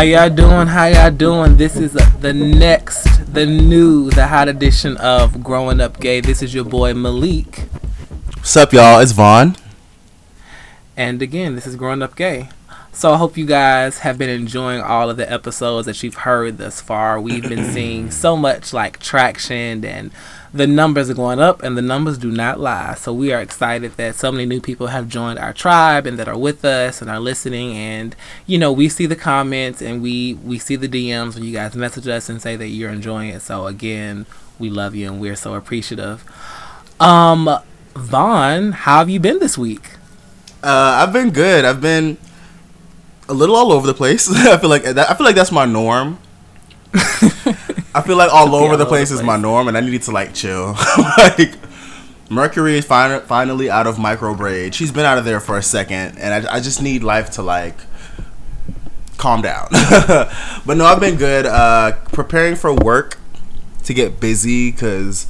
How y'all doing? How y'all doing? This is the next, the new, the hot edition of Growing Up Gay. This is your boy Malik. What's up, y'all? It's Vaun. And again, this is Growing Up Gay. So I hope you guys have been enjoying all of the episodes that you've heard thus far. We've been seeing so much like traction and the numbers are going up and the numbers do not lie. So we are excited that so many new people have joined our tribe and that are with us and are listening and you know, we see the comments and we we see the DMs when you guys message us and say that you're enjoying it. So again, we love you and we're so appreciative. Um Vaun, how have you been this week? Uh, I've been good. I've been a little all over the place. I feel like that, I feel like that's my norm. I feel like all over the place, is my norm, and I needed to like chill. like Mercury is fin- finally out of retrograde. She's been out of there for a second, and I, I just need life to like calm down. but no, I've been good. Uh, preparing for work to get busy because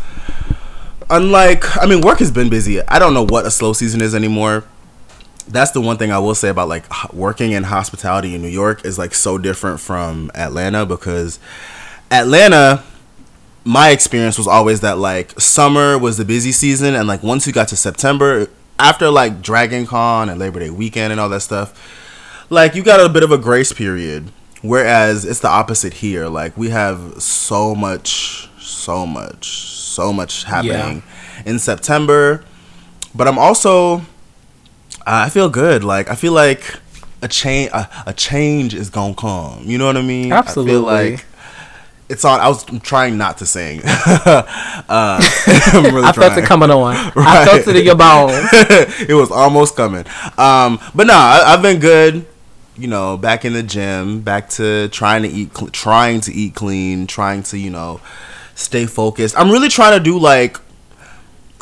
unlike I mean, work has been busy. I don't know what a slow season is anymore that's the one thing I will say about like working in hospitality in New York is like so different from Atlanta because Atlanta my experience was always that like summer was the busy season and like once you got to September after like Dragon Con and Labor Day weekend and all that stuff like you got a bit of a grace period whereas it's the opposite here like we have so much so much so much happening yeah. in September but I'm also I feel good. Like I feel like a change a, a, change is gonna come. You know what I mean? Absolutely. I feel like it's on. I was trying not to sing. uh, really I felt it coming on. Right. I felt it in your bones. it was almost coming. Um, but no, I, have been good. You know, back in the gym, back to trying to eat, cl- trying to eat clean, trying to you know stay focused. I'm really trying to do like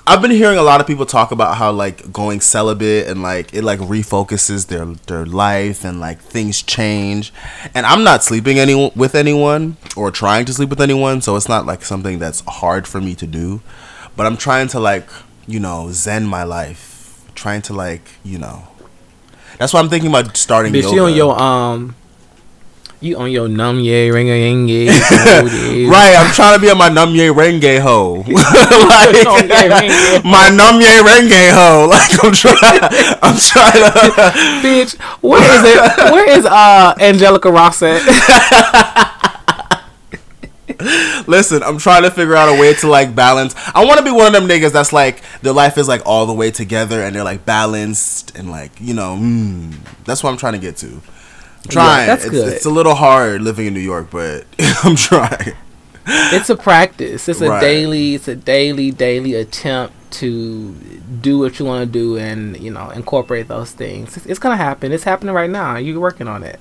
I've been hearing a lot of people talk about how like going celibate and like it like refocuses their their life and like things change. And I'm not sleeping any with anyone or trying to sleep with anyone, so it's not like something that's hard for me to do. But I'm trying to like, you know, zen my life. Trying to like, you know. That's why I'm thinking about starting Bitch, yoga. you on your um you on your numye renge Right, I'm trying to be on my numye renge ho. like, my numye renge ho. Like I'm trying I'm trying to Bitch, where is it? Where is uh Angelica Ross at? Listen, I'm trying to figure out a way to like balance. I want to be one of them niggas that's like their life is like all the way together and they're like balanced and like you know. Mm, that's what I'm trying to get to trying. Yeah, that's it's, good. It's a little hard living in New York, but I'm trying. It's a practice. It's a right. daily. It's a daily, daily attempt to do what you want to do and you know incorporate those things. It's, it's, gonna happen. It's happening right now. You're working on it.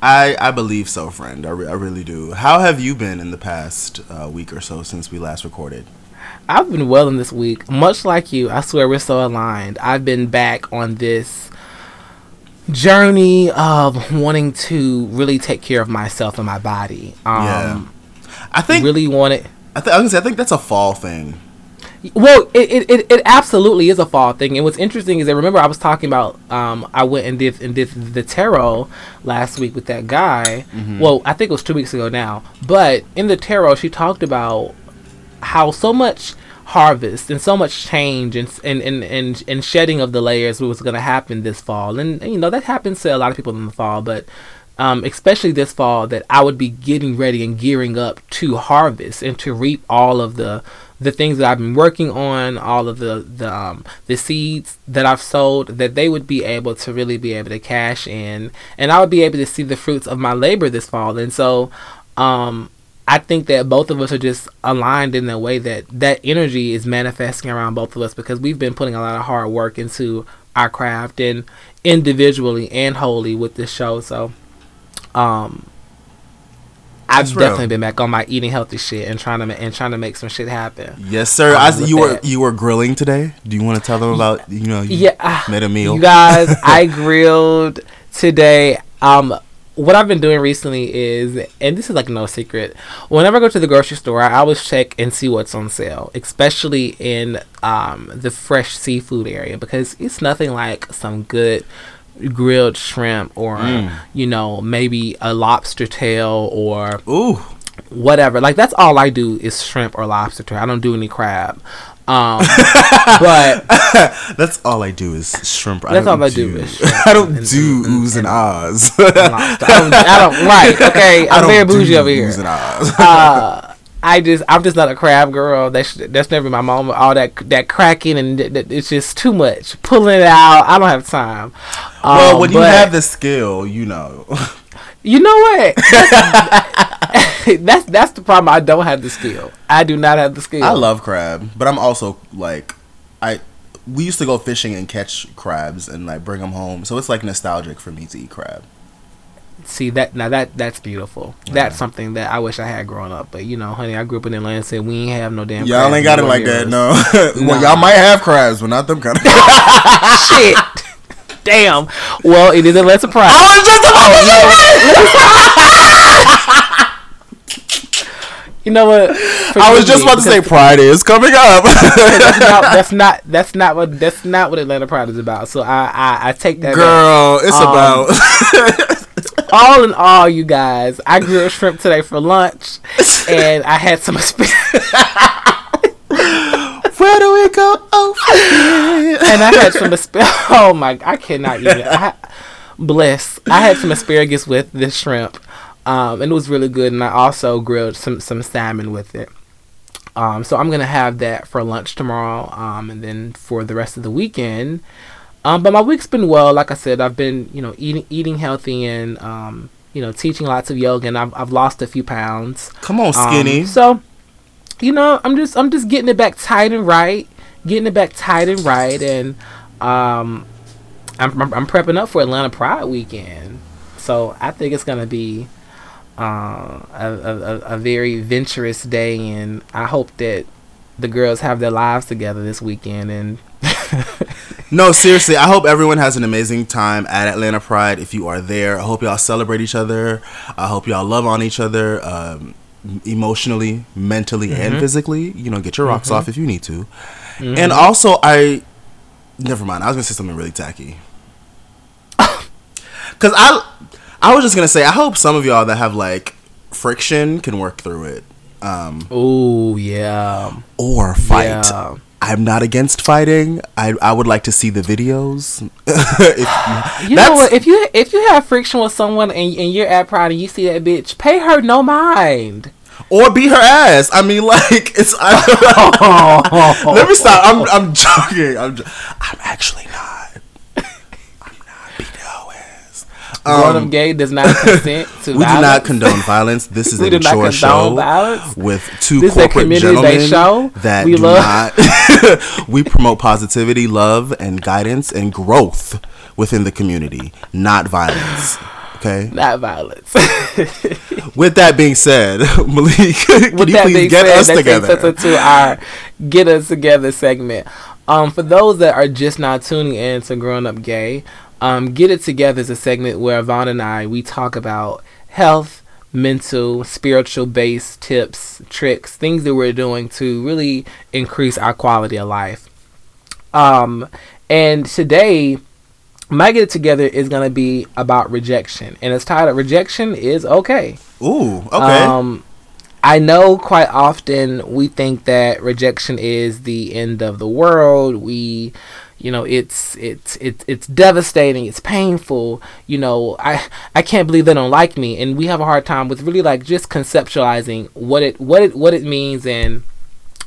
I I believe so, friend. I, re- I really do. How have you been in the past uh, week or so since we last recorded? I've been well in this week. Much like you, I swear we're so aligned. I've been back on this journey of wanting to really take care of myself and my body. Um, yeah. I think really want it. I, th- I, say, I think that's a fall thing. Well, it, it, it absolutely is a fall thing. And what's interesting is that remember I was talking about um, I went and did and did the tarot last week with that guy. Mm-hmm. Well, I think it was two weeks ago now. But in the tarot, she talked about how so much harvest and so much change and and, and, and, and shedding of the layers was going to happen this fall. And, and, you know, that happens to a lot of people in the fall, but um, especially this fall, that I would be getting ready and gearing up to harvest and to reap all of the the things that I've been working on, all of the the um, the seeds that I've sowed, that they would be able to really be able to cash in, and I would be able to see the fruits of my labor this fall. And so, um, I think that both of us are just aligned in the way that that energy is manifesting around both of us because we've been putting a lot of hard work into our craft and individually and wholly with this show. So, um, I've That's definitely real. been back on my eating healthy shit and trying to and trying to make some shit happen. Yes, sir. Um, I, you were you were grilling today. Do you want to tell them about you know you yeah made a meal? You guys, I grilled today. Um, what I've been doing recently is, and this is like no secret, whenever I go to the grocery store, I always check and see what's on sale, especially in um, the fresh seafood area, because it's nothing like some good grilled shrimp or you know maybe a lobster tail or Ooh. whatever. Like that's all I do is shrimp or lobster tail. I don't do any crab. Um, but That's all I do is shrimp. That's don't all I do is shrimp I don't and- do and- oohs and ahs. I don't, I don't right. Okay, I I'm very bougie over here. and uh, I just I'm just not a crab girl. That's that's never my mom. All that that cracking and th- th- it's just too much. Pulling it out, I don't have time. well, Um, when you have the skill, you know. you know what? That's, that's the problem. I don't have the skill. I do not have the skill. I love crab, but I'm also like, I we used to go fishing and catch crabs and like bring them home, so it's like nostalgic for me to eat crab. See that now that that's beautiful. That's something that I wish I had growing up. But you know, honey, I grew up in Atlanta. and Said we ain't have no damn. Y'all ain't got it like that, no. well, Nah. y'all might have crabs, but not them kind of. Shit. Damn. Well, it is a less surprise. I was just You know what? I was just about to say Pride is coming up. that's not, that's not that's not what that's not what Atlanta Pride is about. So I I, I take that. back. Girl, it's Um, about. All in all, you guys, I grilled shrimp today for lunch, and I had some. Asp- Where do we go? Oh, and I had some asparagus. Oh my! I cannot even. I, bless. I had some asparagus with this shrimp, um, and it was really good. And I also grilled some some salmon with it. Um, so I'm gonna have that for lunch tomorrow, um, and then for the rest of the weekend. Um, but my week's been well. Like I said, I've been you know eating eating healthy and um, you know teaching lots of yoga, and I've I've lost a few pounds. Come on, Um, skinny. so, you know, I'm just I'm just getting it back tight and right, getting it back tight and right, and um, I'm I'm, I'm prepping up for Atlanta Pride weekend. So I think it's gonna be uh, a, a a- very venturous day, and I hope that the girls have their lives together this weekend. And No, seriously, I hope everyone has an amazing time at Atlanta Pride. If you are there, I hope y'all celebrate each other. I hope y'all love on each other um, emotionally, mentally, Mm-hmm. and physically. You know, get your rocks off if you need to. And also, I. Never mind. I was gonna say something really tacky. Cause I, I was just gonna say I hope some of y'all that have like friction can work through it, um, oh yeah, or fight. Yeah. I'm not against fighting. I I would like to see the videos. if, You know what? If you if you have friction with someone and, and you're at Pride and you see that bitch, pay her no mind. or beat her ass. I mean, like it's. I, let me stop. I'm I'm joking. I'm I'm actually not. I'm not beating her ass. Grown Um, up gay does not consent to we do not condone violence. This is We a do mature show violence. with two This corporate gentlemen show. that We do love- not. we promote positivity, love, and guidance and growth within the community, not violence. Okay. Not violence. With that being said, Malik, can With you that please being get said, us that together? takes us into our get us together segment. Um, for those that are just now tuning in to Growing Up Gay, um, Get It Together is a segment where Vaun and I we talk about health, mental, spiritual based tips, tricks, things that we're doing to really increase our quality of life. Um, and today, my Get It Together is gonna be about rejection, and it's titled "Rejection is Okay." Ooh, okay. Um, I know quite often we think that rejection is the end of the world. We, you know, it's it's it's it's devastating. It's painful. You know, I I can't believe they don't like me, and we have a hard time with really like just conceptualizing what it what it what it means, and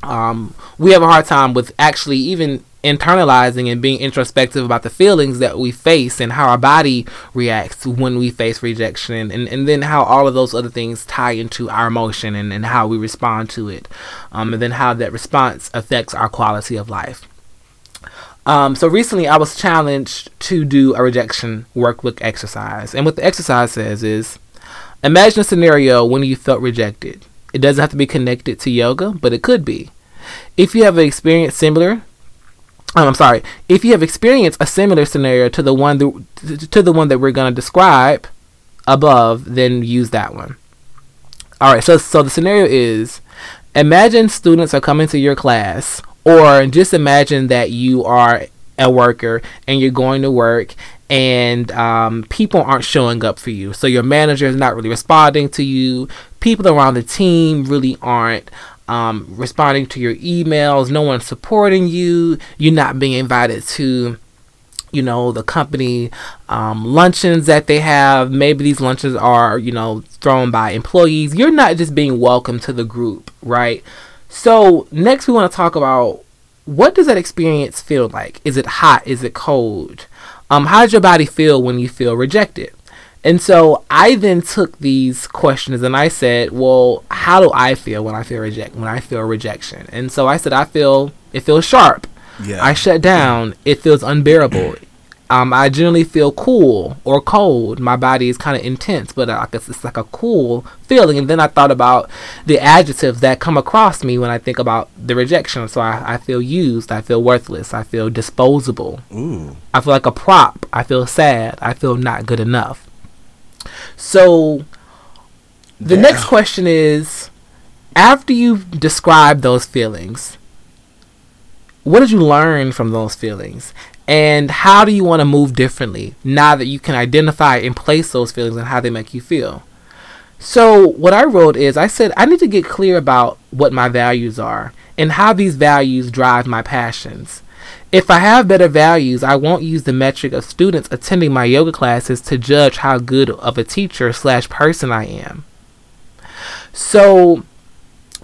um, we have a hard time with actually even internalizing and being introspective about the feelings that we face and how our body reacts when we face rejection and, and then how all of those other things tie into our emotion and, and how we respond to it um, and then how that response affects our quality of life um, so recently i was challenged to do a rejection workbook exercise and what the exercise says is imagine a scenario when you felt rejected it doesn't have to be connected to yoga but it could be if you have an experience similar um, I'm sorry. If you have experienced a similar scenario to the one that, to the one that we're going to describe above, then use that one. All right. So so the scenario is: imagine students are coming to your class, or just imagine that you are a worker and you're going to work, and um, people aren't showing up for you. So your manager is not really responding to you. People around the team really aren't um, responding to your emails. No one's supporting you. You're not being invited to you know the company um, luncheons that they have maybe these luncheons are you know thrown by employees you're not just being welcome to the group right so next we want to talk about what does that experience feel like is it hot is it cold um, how does your body feel when you feel rejected and so I then took these questions and I said, well, how do I feel when I feel reject when I feel rejection? And so I said, I feel it feels sharp. Yeah. I shut down. It feels unbearable. Um, I generally feel cool or cold. My body is kind of intense, but I guess it's like a cool feeling. And then I thought about the adjectives that come across me when I think about the rejection. So I, I feel used. I feel worthless. I feel disposable. Ooh. I feel like a prop. I feel sad. I feel not good enough. So the yeah. next question is after you've described those feelings, what did you learn from those feelings? And how do you want to move differently now that you can identify and place those feelings and how they make you feel? So, what I wrote is I said, I need to get clear about what my values are and how these values drive my passions. If I have better values, I won't use the metric of students attending my yoga classes to judge how good of a teacher slash person I am. So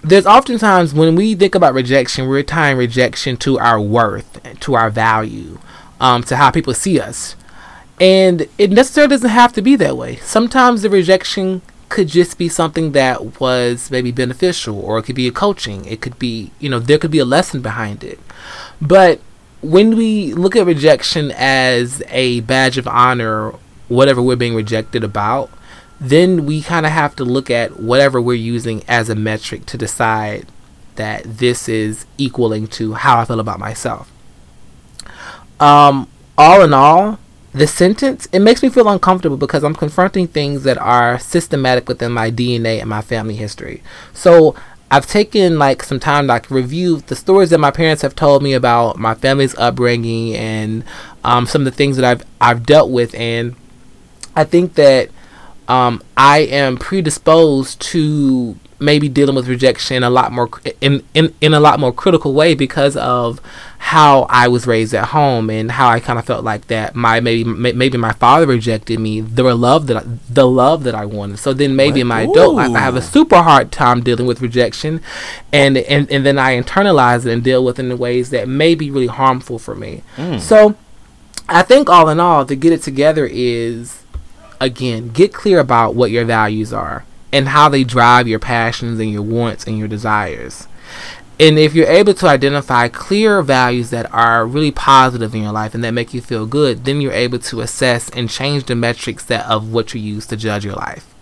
there's oftentimes when we think about rejection, we're tying rejection to our worth, to our value, um, to how people see us. And it necessarily doesn't have to be that way. Sometimes the rejection could just be something that was maybe beneficial, or it could be a coaching. It could be, you know, there could be a lesson behind it. But when we look at rejection as a badge of honor, whatever we're being rejected about, then we kind of have to look at whatever we're using as a metric to decide that this is equaling to how I feel about myself. Um, all in all, the sentence it makes me feel uncomfortable because I'm confronting things that are systematic within my DNA and my family history. So I've taken like some time to like review the stories that my parents have told me about my family's upbringing and um, some of the things that I've I've dealt with, and I think that um, I am predisposed to maybe dealing with rejection a lot more in, in in a lot more critical way because of how I was raised at home and how I kind of felt like that my maybe maybe my father rejected me the love that I, the love that I wanted. So then maybe in my adult life I have a super hard time dealing with rejection and and, and then I internalize it and deal with it in ways that may be really harmful for me. Mm. so I think all in all to get it together is again get clear about what your values are and how they drive your passions and your wants and your desires and if you're able to identify clear values that are really positive in your life and that make you feel good, then you're able to assess and change the metrics that of what you use to judge your life.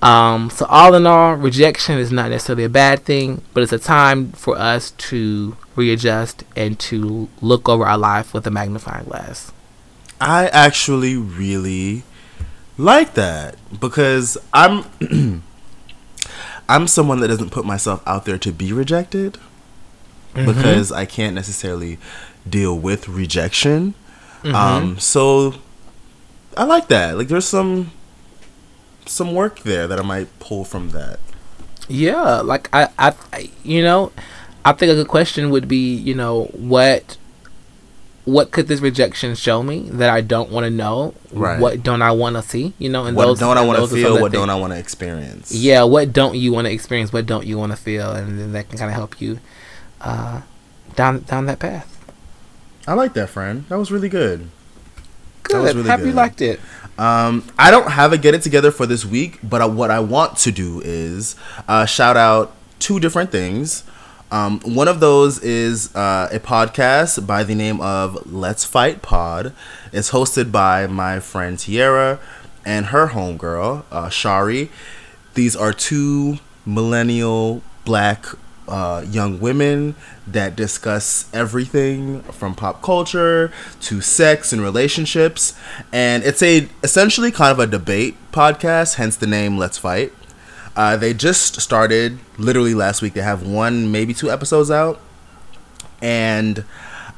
Um, so all in all, rejection is not necessarily a bad thing, but it's a time for us to readjust and to look over our life with a magnifying glass. I actually really like that because I'm I'm someone that doesn't put myself out there to be rejected mm-hmm. because I can't necessarily deal with rejection. Mm-hmm. Um, so I like that. Like there's some some work there that I might pull from that. Yeah, like I, I, I you know, I think a good question would be, you know, what what could this rejection show me that I don't want to know? Right. What don't I want to see? You know, and what those don't I want to feel? What don't I want to experience? Yeah, what don't you want to experience? What don't you want to feel? And then that can kind of help you uh, down down that path. I like that, friend. That was really good. Good. Really Happy good. you liked it. Um, I don't have a get it together for this week, but uh, what I want to do is uh, shout out two different things. Um, one of those is uh, a podcast by the name of Let's Fight Pod. It's hosted by my friend Tiara and her homegirl, uh, Shari. These are two millennial black uh, young women that discuss everything from pop culture to sex and relationships. And it's a essentially kind of a debate podcast, hence the name Let's Fight. Uh, they just started literally last week. They have one, maybe two episodes out, and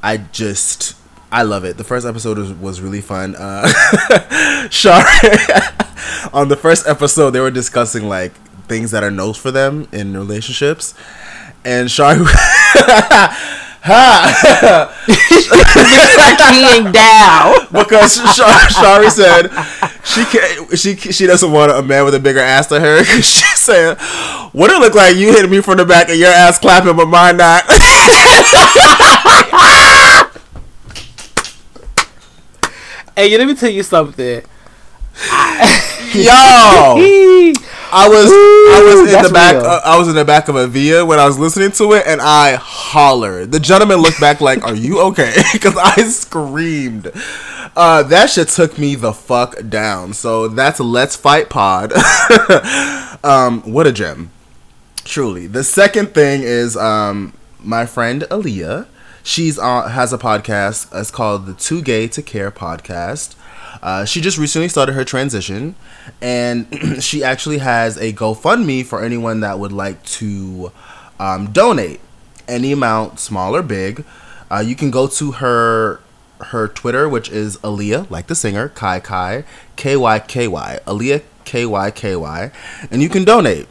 I just I love it. The first episode was, was really fun. Uh, Shari, on the first episode, they were discussing like things that are no's for them in relationships, and Shari. ha! Keying down. because Shari said she can't, she she doesn't want a man with a bigger ass than her. She said, "What it look like you hitting me from the back and your ass clapping, but mine not." Hey, let me tell you something. Yo, I was I was in the back uh, I was in the back of a Via when I was listening to it, and I hollered. The gentleman looked back like, "Are you okay?" Because I screamed. Uh, that shit took me the fuck down. So that's Let's Fight Pod. um, what a gem. Truly. The second thing is um, my friend Aaliyah. She's on has a podcast. It's called the Too Gay to Care podcast. Uh, she just recently started her transition, and she actually has a GoFundMe for anyone that would like to um, donate any amount, small or big. Uh, you can go to her her Twitter, which is Aaliyah, like the singer, Kai Kai, K Y K Y, Aaliyah K Y K Y, and you can donate.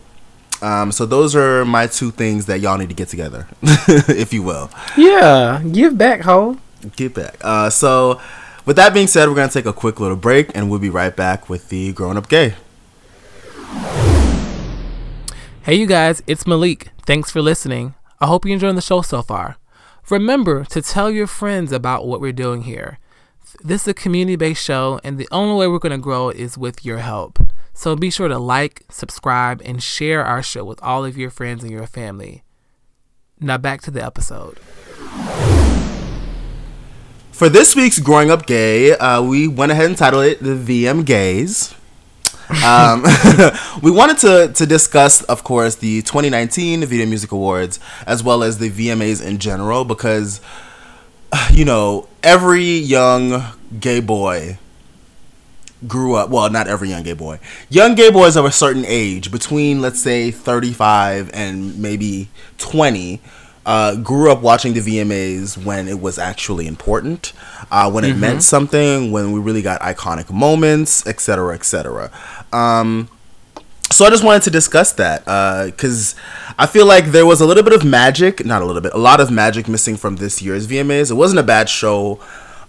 Um, so those are my two things that y'all need to get together, if you will. Yeah, give back, ho. Give back. Uh, so, with that being said, we're gonna take a quick little break, and we'll be right back with the Grown Up Gay. Hey, you guys, it's Malik. Thanks for listening. I hope you're enjoying the show so far. Remember to tell your friends about what we're doing here. This is a community based show, and the only way we're going to grow is with your help. So be sure to like, subscribe, and share our show with all of your friends and your family. Now, back to the episode. For this week's Growing Up Gay, uh, we went ahead and titled it the VM Gays. um, we wanted to, to discuss, of course, the 2019 Video Music Awards as well as the VMAs in general because, you know, every young gay boy grew up. Well, not every young gay boy. Young gay boys of a certain age, between let's say 35 and maybe 20, uh, grew up watching the VMAs when it was actually important, uh, when it meant something, when we really got iconic moments, etc., etc. Um, so I just wanted to discuss that because I feel like there was a little bit of magic, not a little bit, a lot of magic missing from this year's VMAs. It wasn't a bad show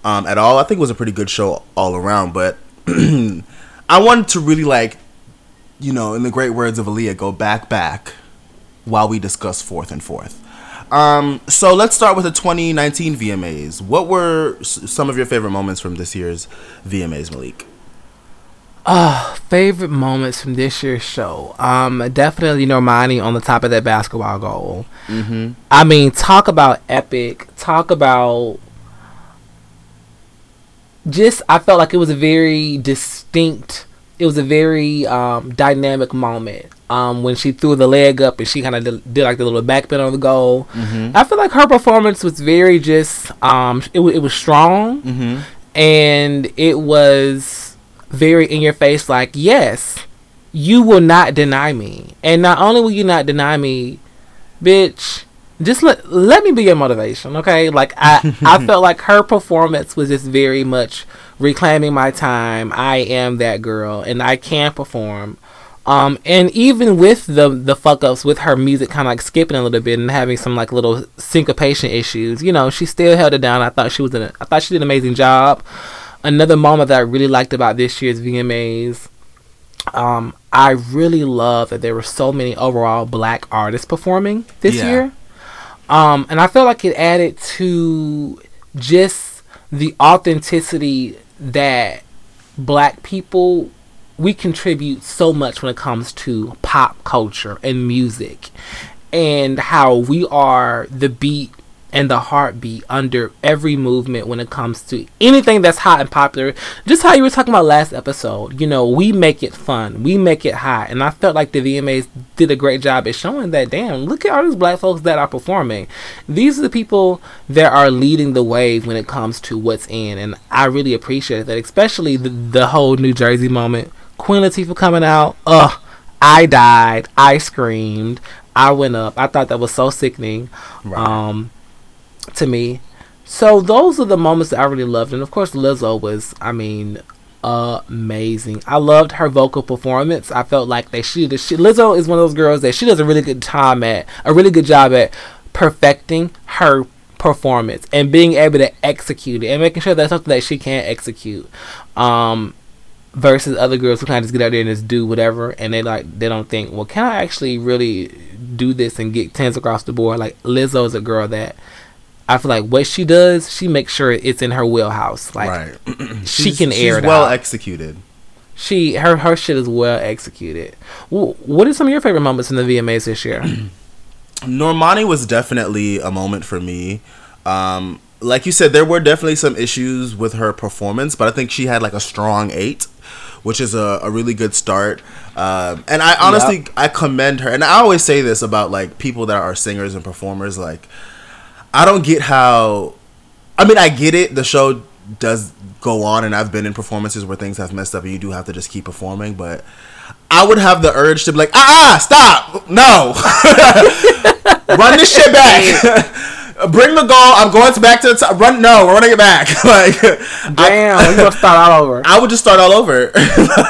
um, at all. I think it was a pretty good show all around, but I wanted to really like, you know, in the great words of Aaliyah, go back, back while we discuss forth and forth. Um, so let's start with the 2019 VMAs. What were s- some of your favorite moments from this year's VMAs, Malik? Uh, favorite moments from this year's show? Um, definitely Normani on the top of that basketball goal. Mm-hmm. I mean, talk about epic. Talk about just. I felt like it was a very distinct. It was a very um, dynamic moment um, when she threw the leg up and she kind of did, did like the little backbend on the goal. Mm-hmm. I feel like her performance was very just. Um, it, it was strong Mm-hmm. and it was very in your face like yes you will not deny me and not only will you not deny me bitch just let let me be your motivation okay like i i felt like her performance was just very much reclaiming my time i am that girl and i can perform um and even with the the fuck ups with her music kind of like skipping a little bit and having some like little syncopation issues you know she still held it down i thought she was in a, i thought she did an amazing job another moment that i really liked about this year's vmas um, I really love that there were so many overall black artists performing this Yeah. year. Um, and I felt like it added to just the authenticity that black people we contribute so much when it comes to pop culture and music and how we are the beat and the heartbeat under every movement when it comes to anything that's hot and popular. Just how you were talking about last episode, you know, we make it fun, we make it hot, and I felt like the VMAs did a great job at showing that. Damn, look at all these black folks that are performing. These are the people that are leading the wave when it comes to what's in, and I really appreciate that, especially the, the whole New Jersey moment. Queen Latifah coming out, ugh. I died. I screamed. I went up. I thought that was so sickening. Right. Um, to me. So those are the moments that I really loved, and of course Lizzo was, I mean, amazing. I loved her vocal performance. I felt like they she, she Lizzo is one of those girls that she does a really good time at a really good job at perfecting her performance and being able to execute it and making sure that's something that she can execute. Um, versus other girls who kind of just get out there and just do whatever and they like they don't think well can i actually really do this and get tens across the board like lizzo is a girl that i feel like what she does she makes sure it's in her wheelhouse like right. she can air it well out. executed she her her shit is well executed well, what are some of your favorite moments in the vmas this year normani was definitely a moment for me um like you said, there were definitely some issues with her performance, but I think she had like a strong eight which is a, a really good start. Um, and I honestly yep. I commend her. And I always say this about like people that are singers and performers. Like, I don't get how. I mean, I get it. The show does go on, and I've been in performances where things have messed up, and you do have to just keep performing. But I would have the urge to be like, ah, ah stop, no, run this shit back. bring the goal. I'm going to back to the top. Run. No, we're running it back. like, damn, I, you gonna start all over. I would just start all over.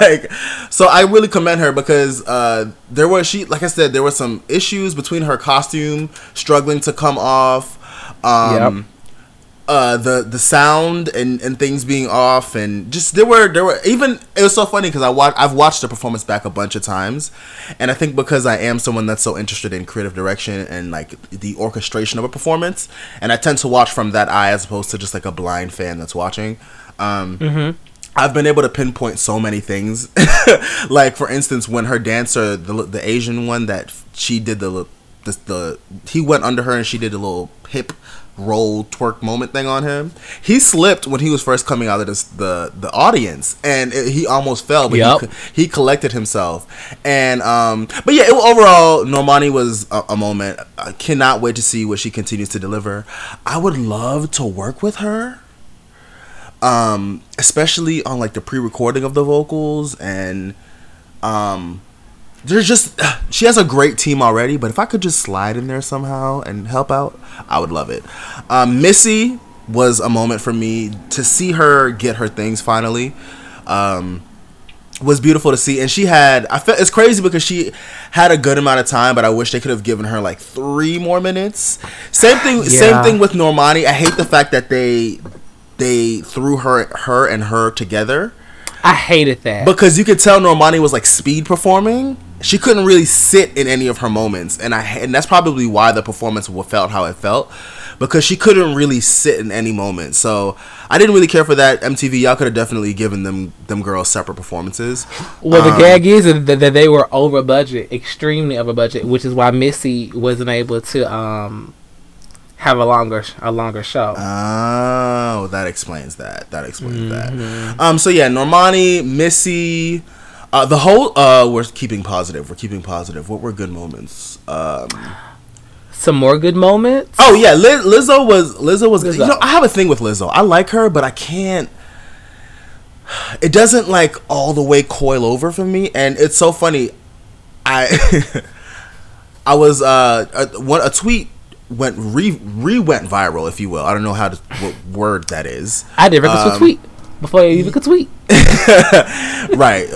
like, so I really commend her because uh, there was she, like I said, there were some issues between her costume struggling to come off. Um, yep uh, the the sound and, and things being off and just there were there were even it was so funny because I watch I've watched the performance back a bunch of times, and I think because I am someone that's so interested in creative direction and like the orchestration of a performance, and I tend to watch from that eye as opposed to just like a blind fan that's watching. Um, mm-hmm. I've been able to pinpoint so many things, like for instance when her dancer the the Asian one that she did the the, the he went under her and she did a little hip roll twerk moment thing on him. He slipped when he was first coming out of this, the the audience, and it, he almost fell, but yep. he, he collected himself. And um, but yeah, it, overall, Normani was a, a, moment. I cannot wait to see what she continues to deliver. I would love to work with her. Um, especially on like the pre-recording of the vocals and um there's just she has a great team already but if i could just slide in there somehow and help out i would love it. Um, missy was a moment for me to see her get her things finally. Um, was beautiful to see and she had i felt it's crazy because she had a good amount of time but i wish they could have given her like three more minutes. Same thing yeah. same thing with normani. I hate the fact that they they threw her her and her together. I hated that. Because you could tell Normani was like speed performing, she couldn't really sit in any of her moments, and I and that's probably why the performance felt how it felt because she couldn't really sit in any moment. So I didn't really care for that. MTV, y'all could have definitely given them them girls separate performances. Well, um, the gag is that they were over budget, extremely over budget, which is why Missy wasn't able to um, have a longer a longer show. Oh, that explains that. That explains mm-hmm. that. Um. So yeah, Normani, Missy. Uh, the whole uh, we're keeping positive. We're keeping positive. What were good moments? Um, some more good moments. Oh yeah, Liz, Lizzo was Lizzo was. Lizzo. You know, I have a thing with Lizzo. I like her, but I can't. It doesn't like all the way coil over for me, and it's so funny. I I was uh a, one a tweet went re re went viral, if you will. I don't know how to what word that is. I never um, could tweet before you even could tweet. right.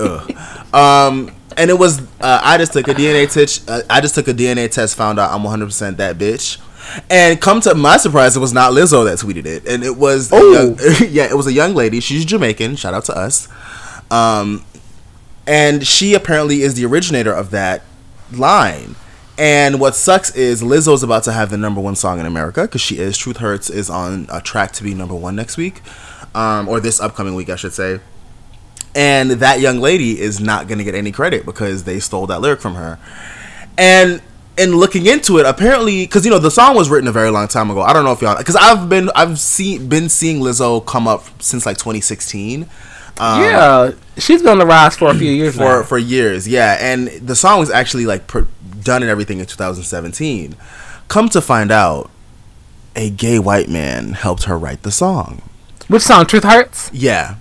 Um, and it was uh, I just took a DNA test. Uh, I just took a DNA test, found out I'm 100 percent that bitch. And come to my surprise, it was not Lizzo that tweeted it, and it was oh yeah, it was a young lady. She's Jamaican. Shout out to us. Um, and she apparently is the originator of that line. And what sucks is Lizzo's about to have the number one song in America because she is. Truth Hurts is on a track to be number one next week um, or this upcoming week, I should say. And that young lady is not going to get any credit because they stole that lyric from her. And in looking into it, apparently, because you know the song was written a very long time ago. I don't know if y'all, because I've been I've seen been seeing Lizzo come up since like 2016. Um, yeah, she's been on the rise for a few years for now. for years. Yeah, and the song was actually like per, done and everything in 2017. Come to find out, a gay white man helped her write the song. Which song? Truth Hurts. Yeah.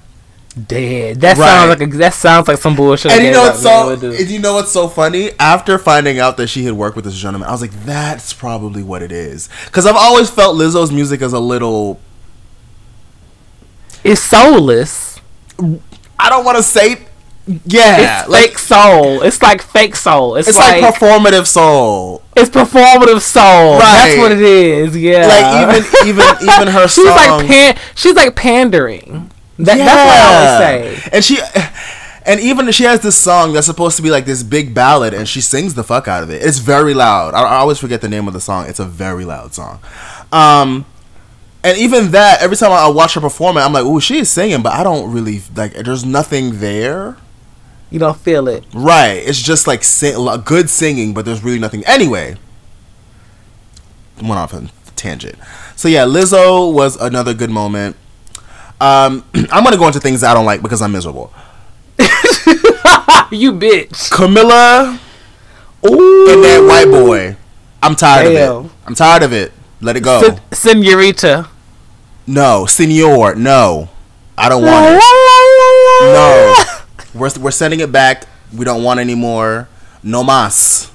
Dead. That right. sounds like a, that sounds like some bullshit. And you know what's so? And you know what's so funny? After finding out that she had worked with this gentleman, I was like, that's probably what it is. Because I've always felt Lizzo's music as a little It's soulless. I don't want to say. Yeah, It's like fake soul. It's like fake soul. It's, it's like, like, performative soul. it's performative soul. That's what it is. Yeah. Like even even even her she's song. like pan. She's like pandering. That, That's what I always say. And she, and even she has this song that's supposed to be like this big ballad, and she sings the fuck out of it. It's very loud. I, I always forget the name of the song. It's a very loud song. Um, and even that, every time I watch her perform it, I'm like, ooh, she is singing, but I don't really like. There's nothing there. You don't feel it. Right. It's just like sing, good singing, but there's really nothing. Anyway, went off on a tangent. So yeah, Lizzo was another good moment. Um, I'm gonna go into things I don't like because I'm miserable. you bitch. Camila Ooh. and that white boy. I'm tired of it. I'm tired of it. Let it go. Sen- Senorita. no, senor. No, I don't want it. No, we're we're sending it back. We don't want any more. No mas.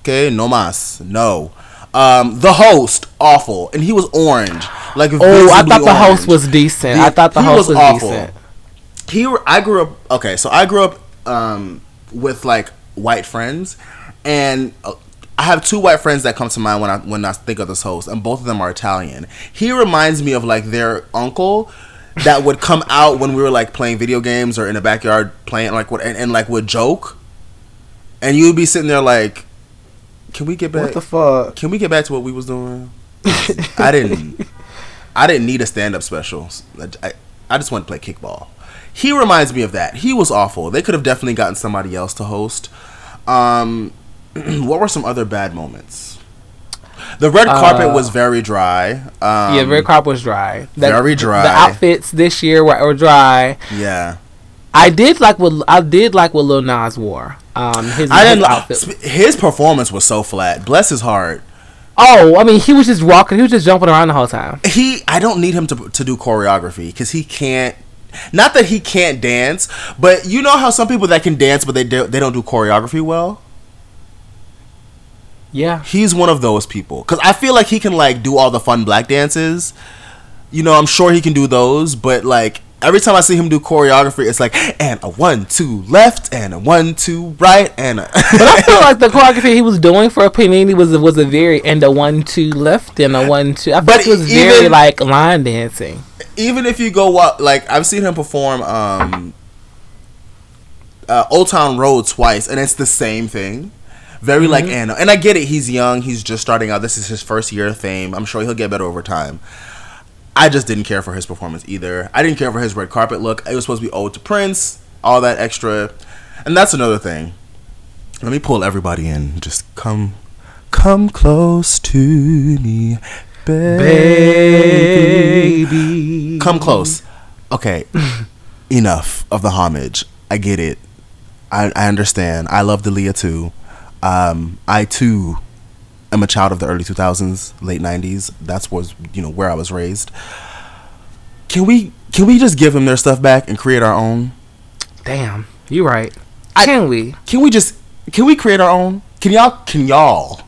Okay, no mas. No. Um, the host awful, and he was orange. Like Oh, I thought the host was decent. The- I thought the he host was was, awful. decent. he I grew up okay, so I grew up um, with like white friends, and uh, I have two white friends that come to mind when I when I think of this host, and both of them are Italian. He reminds me of like their uncle that would come out when we were like playing video games or in the backyard playing like what and, and like would joke, and you'd be sitting there like, "Can we get back? What the fuck? Can we get back to what we was doing?" I didn't. I didn't need a stand up special. I, I just wanted to play kickball. He reminds me of that. He was awful. They could have definitely gotten somebody else to host. Um, what were some other bad moments? The red carpet Uh, was very dry. Um, yeah, the red carpet was dry. The- very dry. The outfits this year were, were dry. Yeah, I did like what I did like what Lil Nas wore. Um, his, I didn't. his outfit. His performance was so flat. Bless his heart. Oh, I mean, he was just walking. He was just jumping around the whole time. he I don't need him to to do choreography because he can't. Not that he can't dance, but you know how some people that can dance but they do, they don't do choreography well. Yeah. He's one of those people because I feel like he can like do all the fun black dances. You know, I'm sure he can do those, but like every time I see him do choreography, it's like and a one two left and a one two right and a But I feel like the choreography he was doing for a Panini was was a very and a one two left and a one two. I But it was very like line dancing. even if you go like I've seen him perform um uh, Old Town Road twice and it's the same thing. Very like Mm-hmm. Anna. And I get it, he's young, he's just starting out. This is his first year of fame. I'm sure he'll get better over time. I just didn't care for his performance either. I didn't care for his red carpet look. It was supposed to be ode to Prince, all that extra. And that's another thing. Let me pull everybody in. Just come come close to me, baby. Baby. Come close. Okay. Enough of the homage. I get it. I, I understand. I love Dalia too. Um, I too am a child of the early 2000s, late 90s. That's was you know where I was raised. Can we can we just give them their stuff back and create our own? Damn, you're right. I- Can we? Can we just can we create our own? Can y'all can y'all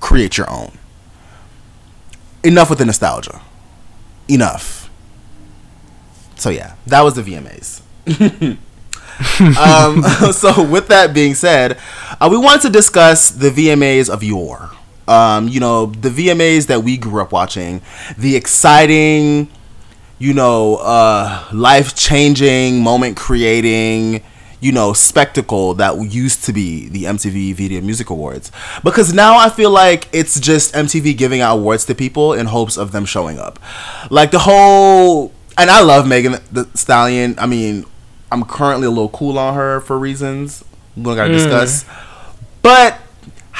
create your own? Enough with the nostalgia. Enough. So yeah, that was the VMAs. um, so with that being said, uh, we wanted to discuss the VMAs of yore. Um, you know, the VMAs that we grew up watching, the exciting, you know, uh, life changing, moment creating, you know, spectacle that used to be the MTV Video Music Awards. Because now I feel like it's just MTV giving out awards to people in hopes of them showing up. Like the whole, and I love Megan Thee Stallion. I mean, I'm currently a little cool on her for reasons we don't gotta discuss. But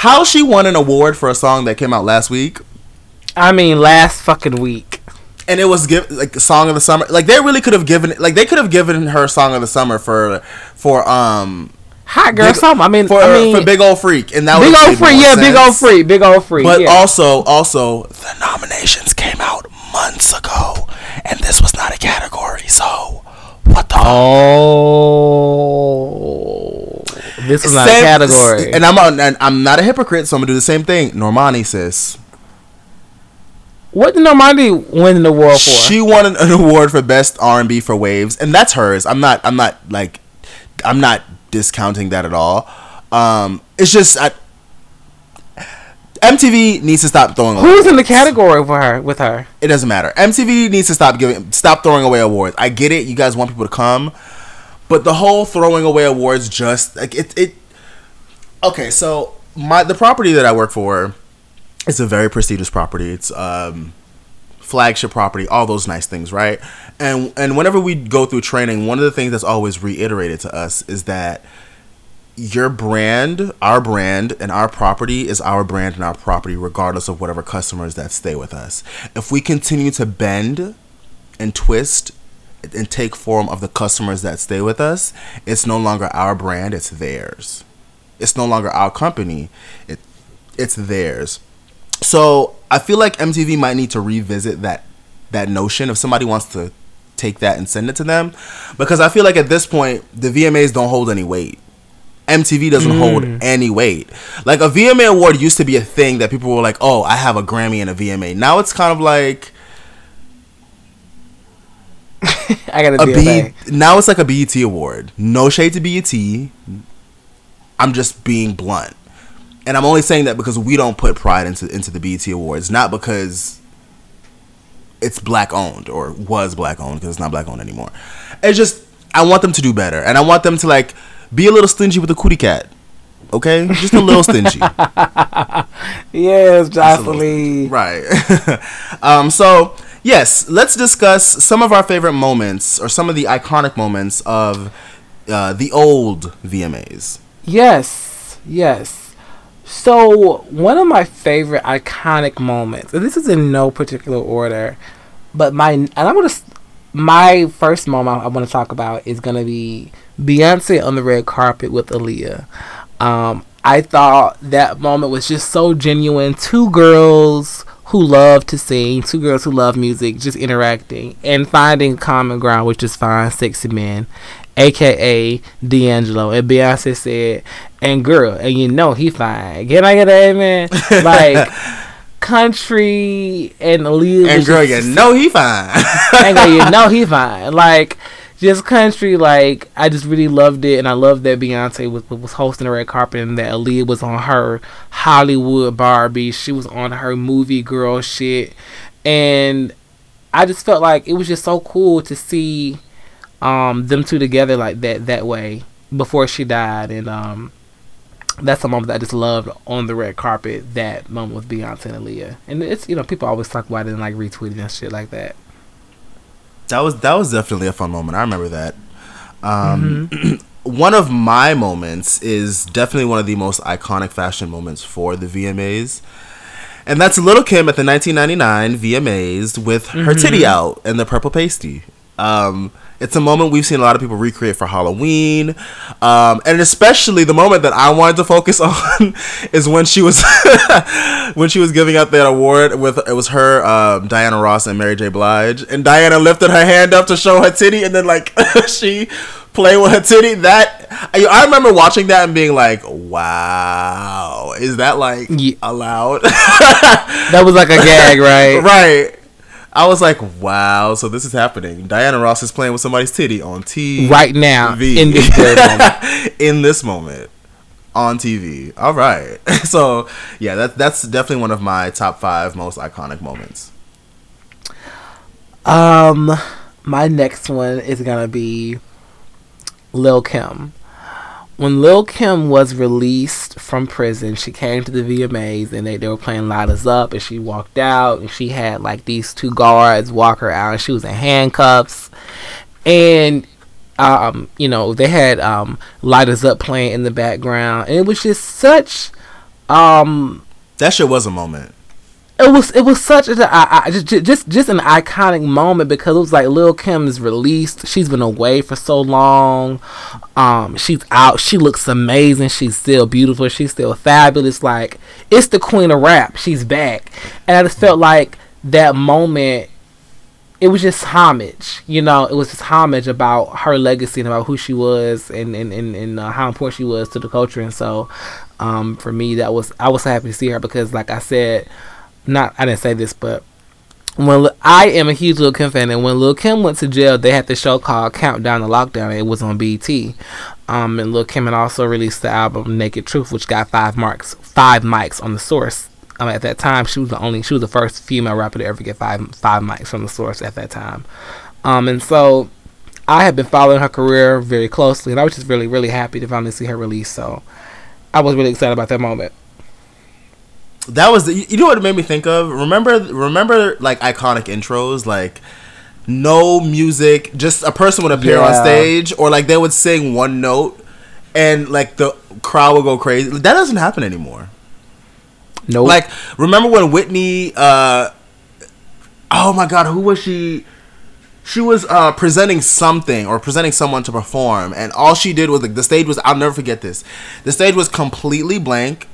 how she won an award for a song that came out last week I mean, last fucking week. and it was give like song of the summer. Like they really could have given like they could have given her song of the summer for for um Hot girl, Big- something. I mean, for I mean, for big old freak and that was big old freak Yeah, big old freak. Big old freak. But yeah. also also the nominations came out months ago and this was not a category. So what the? Oh, this is not a Same- category. And I'm a, and I'm not a hypocrite, so I'm gonna do the same thing. Normani sis. What did Normani win an award for? She won an, an award for best R and B for Waves, and that's hers. I'm not. I'm not like. I'm not discounting that at all. Um, it's just I, MTV needs to stop throwing. Who's in the category for her with her? It doesn't matter. MTV needs to stop giving, stop throwing away awards. I get it. You guys want people to come, but the whole throwing away awards just like it. It. Okay, so my the property that I work for it's a very prestigious property. It's um, flagship property, all those nice things, right? And and whenever we go through training, one of the things that's always reiterated to us is that your brand, our brand, and our property is our brand and our property, regardless of whatever customers that stay with us. If we continue to bend and twist and take form of the customers that stay with us, it's no longer our brand, it's theirs. It's no longer our company, it, it's theirs. So I feel like MTV might need to revisit that that notion if somebody wants to take that and send it to them, because I feel like at this point the VMAs don't hold any weight. MTV doesn't mm. hold any weight. Like a VMA award used to be a thing that people were like, "Oh, I have a Grammy and a VMA." Now it's kind of like I got a B. Now it's like a BET award. No shade to BET. I'm just being blunt and I'm only saying that because we don't put pride into into the BET Awards, not because it's black owned or was black owned because it's not black owned anymore. It's just I want them to do better, and I want them to like be a little stingy with the cootie cat. Okay, just a little stingy. yes, Jocelyn. Right. um. So yes, let's discuss some of our favorite moments or some of the iconic moments of uh, the old VMAs. Yes. Yes. So one of my favorite iconic moments, and this is in no particular order, but my and I'm gonna my first moment I want to talk about is gonna be Beyonce on the red carpet with Aaliyah. Um, I thought that moment was just so genuine. Two girls who love to sing, two girls who love music, just interacting and finding common ground, which is fine, sexy men aka D'Angelo. And Beyonce said, and girl, and you know he fine. Can I get that amen? Like country and Aaliyah. And girl, you know he fine. and girl, you know he fine. Like just country, like I just really loved it, and I loved that Beyonce was was hosting the red carpet, and that Aaliyah was on her Hollywood Barbie. She was on her movie girl shit, and I just felt like it was just so cool to see um, them two together like that that way before she died, and um, that's a moment that I just loved on the red carpet. That moment with Beyonce and Aaliyah, and it's you know people always talk about it and like retweeting and shit like that. That was that was definitely a fun moment. I remember that. Um, mm-hmm. one of my moments is definitely one of the most iconic fashion moments for the VMAs. And that's Little Kim at the 1999 VMAs with mm-hmm. her titty out and the purple pasty. Um, it's a moment we've seen a lot of people recreate for Halloween, um, and especially the moment that I wanted to focus on is when she was when she was giving out that award with it was her, um, Diana Ross, and Mary J. Blige, and Diana lifted her hand up to show her titty, and then like she play with her titty. That I, I, remember watching that and being like, "Wow, is that like yeah. allowed?" that was like a gag, right? right. I was like, wow, so this is happening. Diana Ross is playing with somebody's titty on TV right now in this moment. in this moment on TV. All right. So, yeah, that that's definitely one of my top 5 most iconic moments. Um my next one is going to be Lil Kim when Lil Kim was released from prison, she came to the VMAs and they, they were playing Us Up and she walked out and she had like these two guards walk her out and she was in handcuffs. And um, you know, they had um Lighters Up playing in the background and it was just such um That shit was a moment it was it was such a just just just an iconic moment because it was like Lil Kim is released. She's been away for so long. Um, she's out. She looks amazing. She's still beautiful. She's still fabulous. Like it's the queen of rap. She's back, and I just felt like that moment. It was just homage, you know. It was just homage about her legacy and about who she was and and and, and uh, how important she was to the culture. And so, um, for me, that was I was happy to see her because, like I said not I didn't say this, but when I am a huge Lil Kim fan, and when Lil Kim went to jail, they had the show called Countdown to Lockdown. It was on BT. Um, and Lil Kim had also released the album Naked Truth, which got five marks, five mics on the source. Um, at that time, she was the only, she was the first female rapper to ever get five five mics from the source at that time. Um, and so I had been following her career very closely, and I was just really, really happy to finally see her release. So I was really excited about that moment. That was the, you know what it made me think of. Remember, remember like iconic intros, like no music, just a person would appear yeah. on stage, or like they would sing one note, and like the crowd would go crazy. That doesn't happen anymore. No, nope. like remember when Whitney? uh Oh my God, who was she? She was uh, presenting something or presenting someone to perform, and all she did was like the stage was. I'll never forget this. The stage was completely blank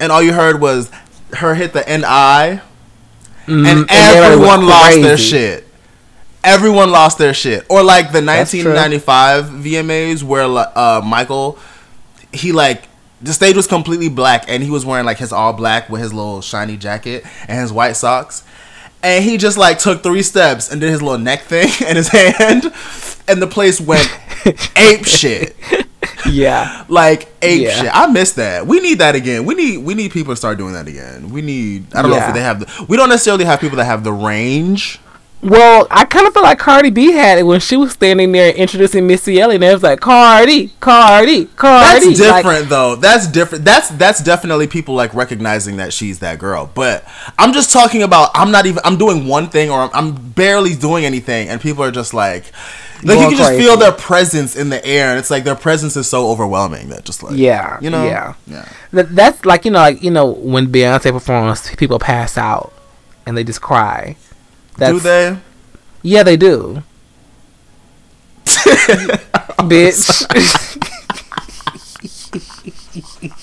and all you heard was her hit the NI, mm, and, and everyone lost their shit. Everyone lost their shit. Or like the 1995 VMAs where uh, Michael, he like the stage was completely black and he was wearing like his all black with his little shiny jacket and his white socks. And he just like took three steps and did his little neck thing in his hand, and the place went ape shit yeah, like ape yeah. shit. I miss that. We need that again. We need we need people to start doing that again. We need. I don't yeah. know if they have. The, we don't necessarily have people that have the range. Well, I kind of feel like Cardi B had it when she was standing there introducing Missy Elliott, and it was like Cardi, Cardi, Cardi. That's different like, though. That's different. That's that's definitely people like recognizing that she's that girl. But I'm just talking about. I'm not even. I'm doing one thing, or I'm, I'm barely doing anything, and people are just like like you can just feel their presence in the air, and it's like their presence is so overwhelming that just like yeah, you know, yeah, yeah. That's like you know, like you know, when Beyonce performs, people pass out and they just cry. That's, do they? Yeah, they do. Bitch.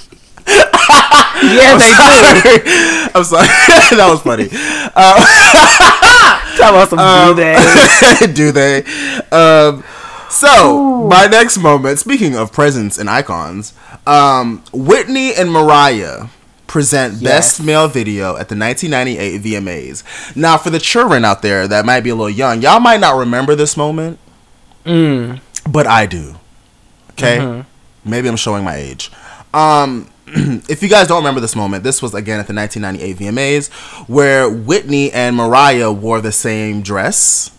yeah, I'm they sorry. do. I'm sorry. that was funny. Uh, Talk about some um, do they? do they? Um, so Ooh. my next moment. Speaking of presents and icons, um, Whitney and Mariah present yes. Best Male Video at the 1998 VMAs. Now, for the children out there that might be a little young, y'all might not remember this moment, mm. but I do. Okay, mm-hmm. maybe I'm showing my age. Um, if you guys don't remember this moment, this was again at the 1998 VMAs where Whitney and Mariah wore the same dress,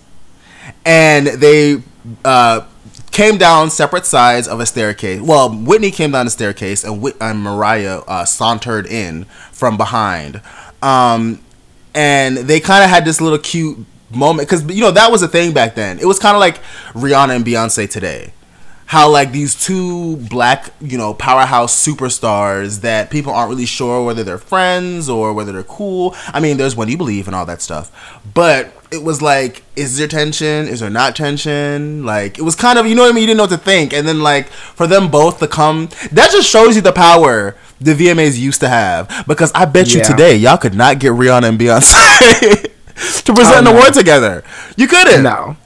and they uh, came down separate sides of a staircase. Well, Whitney came down the staircase, and, Whit- and Mariah uh, sauntered in from behind. Um, and they kind of had this little cute moment because you know that was a thing back then. It was kind of like Rihanna and Beyonce today how like these two black you know powerhouse superstars that people aren't really sure whether they're friends or whether they're cool. I mean there's one you believe and all that stuff. But it was like is there tension? Is there not tension? Like it was kind of you know what i mean? You didn't know what to think. And then like for them both to come that just shows you the power the vmas used to have. Because i bet yeah. you today y'all could not get rihanna and beyonce to present oh, no. an award together. You couldn't. No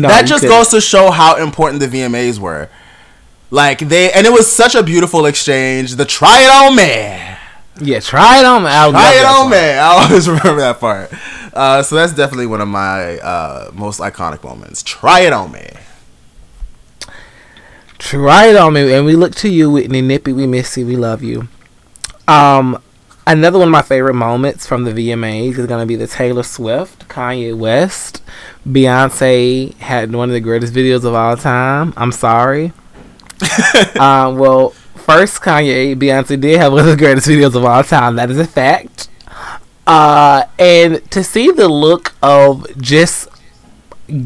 no, that just goes to show how important the VMAs were. Like they, and it was such a beautiful exchange. The try it on man. Yeah, try it on man. Try it on me. I always remember that part. Uh, so that's definitely one of my uh, most iconic moments. Try it on me. Try it on me, and we look to you, Whitney Nippy. We miss you. We love you. Um, another one of my favorite moments from the VMAs is gonna be the Taylor Swift, Kanye West, Beyonce had one of the greatest videos of all time. I'm sorry. um, well, first Kanye, Beyonce did have one of the greatest videos of all time. That is a fact. Uh, and to see the look of just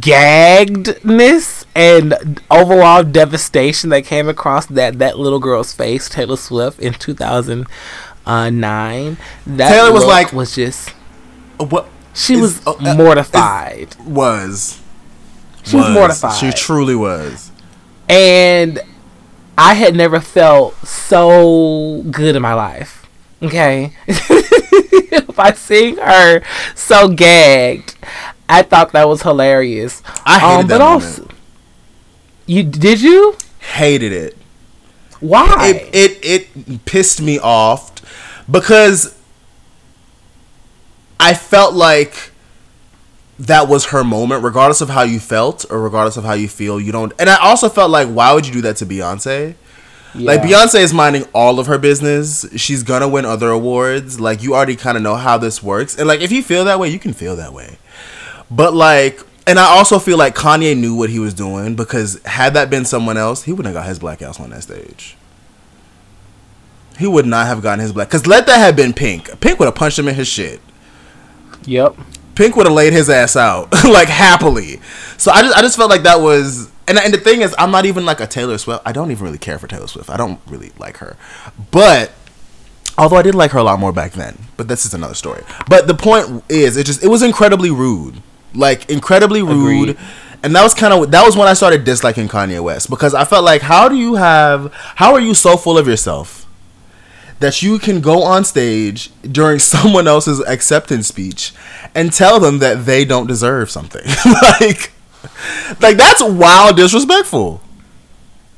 gaggedness and overall devastation that came across that that little girl's face, Taylor Swift, in 2009. That Taylor was like was just what she is, was uh, uh mortified. Was she was, was mortified. She truly was. And I had never felt so good in my life. Okay. By seeing her so gagged, I thought that was hilarious. I hated um, but that also. You did you? Hated it. Why? It, it it pissed me off because I felt like that was her moment, regardless of how you felt or regardless of how you feel. You don't. And I also felt like, why would you do that to Beyonce? Yeah. Like Beyonce is minding all of her business. She's gonna win other awards. Like you already kind of know how this works. And like if you feel that way, you can feel that way. But like and I also feel like Kanye knew what he was doing because had that been someone else, he wouldn't have got his black ass on that stage. He would not have gotten his black. Because let that have been Pink. Pink would have punched him in his shit. Yep. Pink would have laid his ass out like happily. So I just I just felt like that was and and the thing is I'm not even like a Taylor Swift. I don't even really care for Taylor Swift. I don't really like her. But although I did like her a lot more back then, but this is another story. But the point is it just it was incredibly rude. Like incredibly rude. Agreed. And that was kind of that was when I started disliking Kanye West because I felt like how do you have how are you so full of yourself that you can go on stage during someone else's acceptance speech and tell them that they don't deserve something. like like that's wild disrespectful.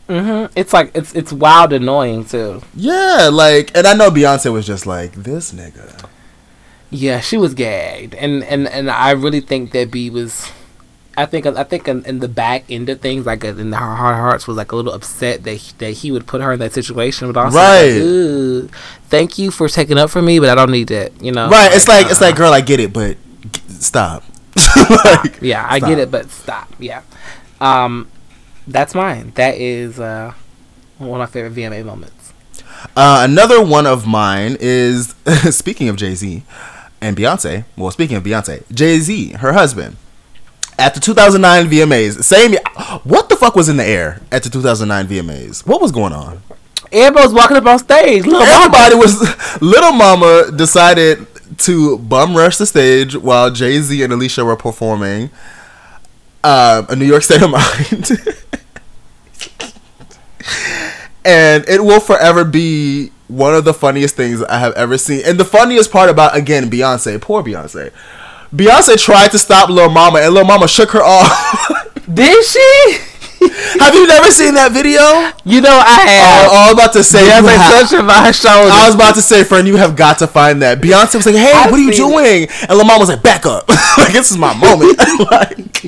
Mm-hmm. It's like it's it's wild annoying too. Yeah, like and I know Beyonce was just like this nigga. Yeah, she was gagged, and and and I really think that B was I think I think in, in, the back end of things, like in the, her heart hearts was like a little upset that he, that he would put her in that situation, but also right. Like, thank you for taking up for me, but I don't need that, you know. Right? It's like uh, it's like, girl, I get it, but stop. like, yeah, I get it, but stop. Yeah, um, that's mine. That is uh, one of my favorite VMA moments. Uh, another one of mine is speaking of Jay Z and Beyonce. Well, speaking of Beyonce, Jay Z, her husband at the 2009 VMAs. Same. What the fuck was in the air at the 2009 VMAs? What was going on? Everybody was walking up on stage. Little Everybody Mama. was. Little Mama decided to bum rush the stage while Jay Z and Alicia were performing uh, a New York State of Mind. and it will forever be one of the funniest things I have ever seen. And the funniest part about again Beyonce, poor Beyonce Beyonce tried to stop Lil Mama, and Lil Mama shook her off. Did she? have you never seen that video? You know I have. Oh, I was about to say. Beyonce touched my shoulder. I was about to say, friend, you have got to find that. Beyonce was like, "Hey, I've what are you doing?" It. And Lil Mama was like, "Back up! like this is my moment." like,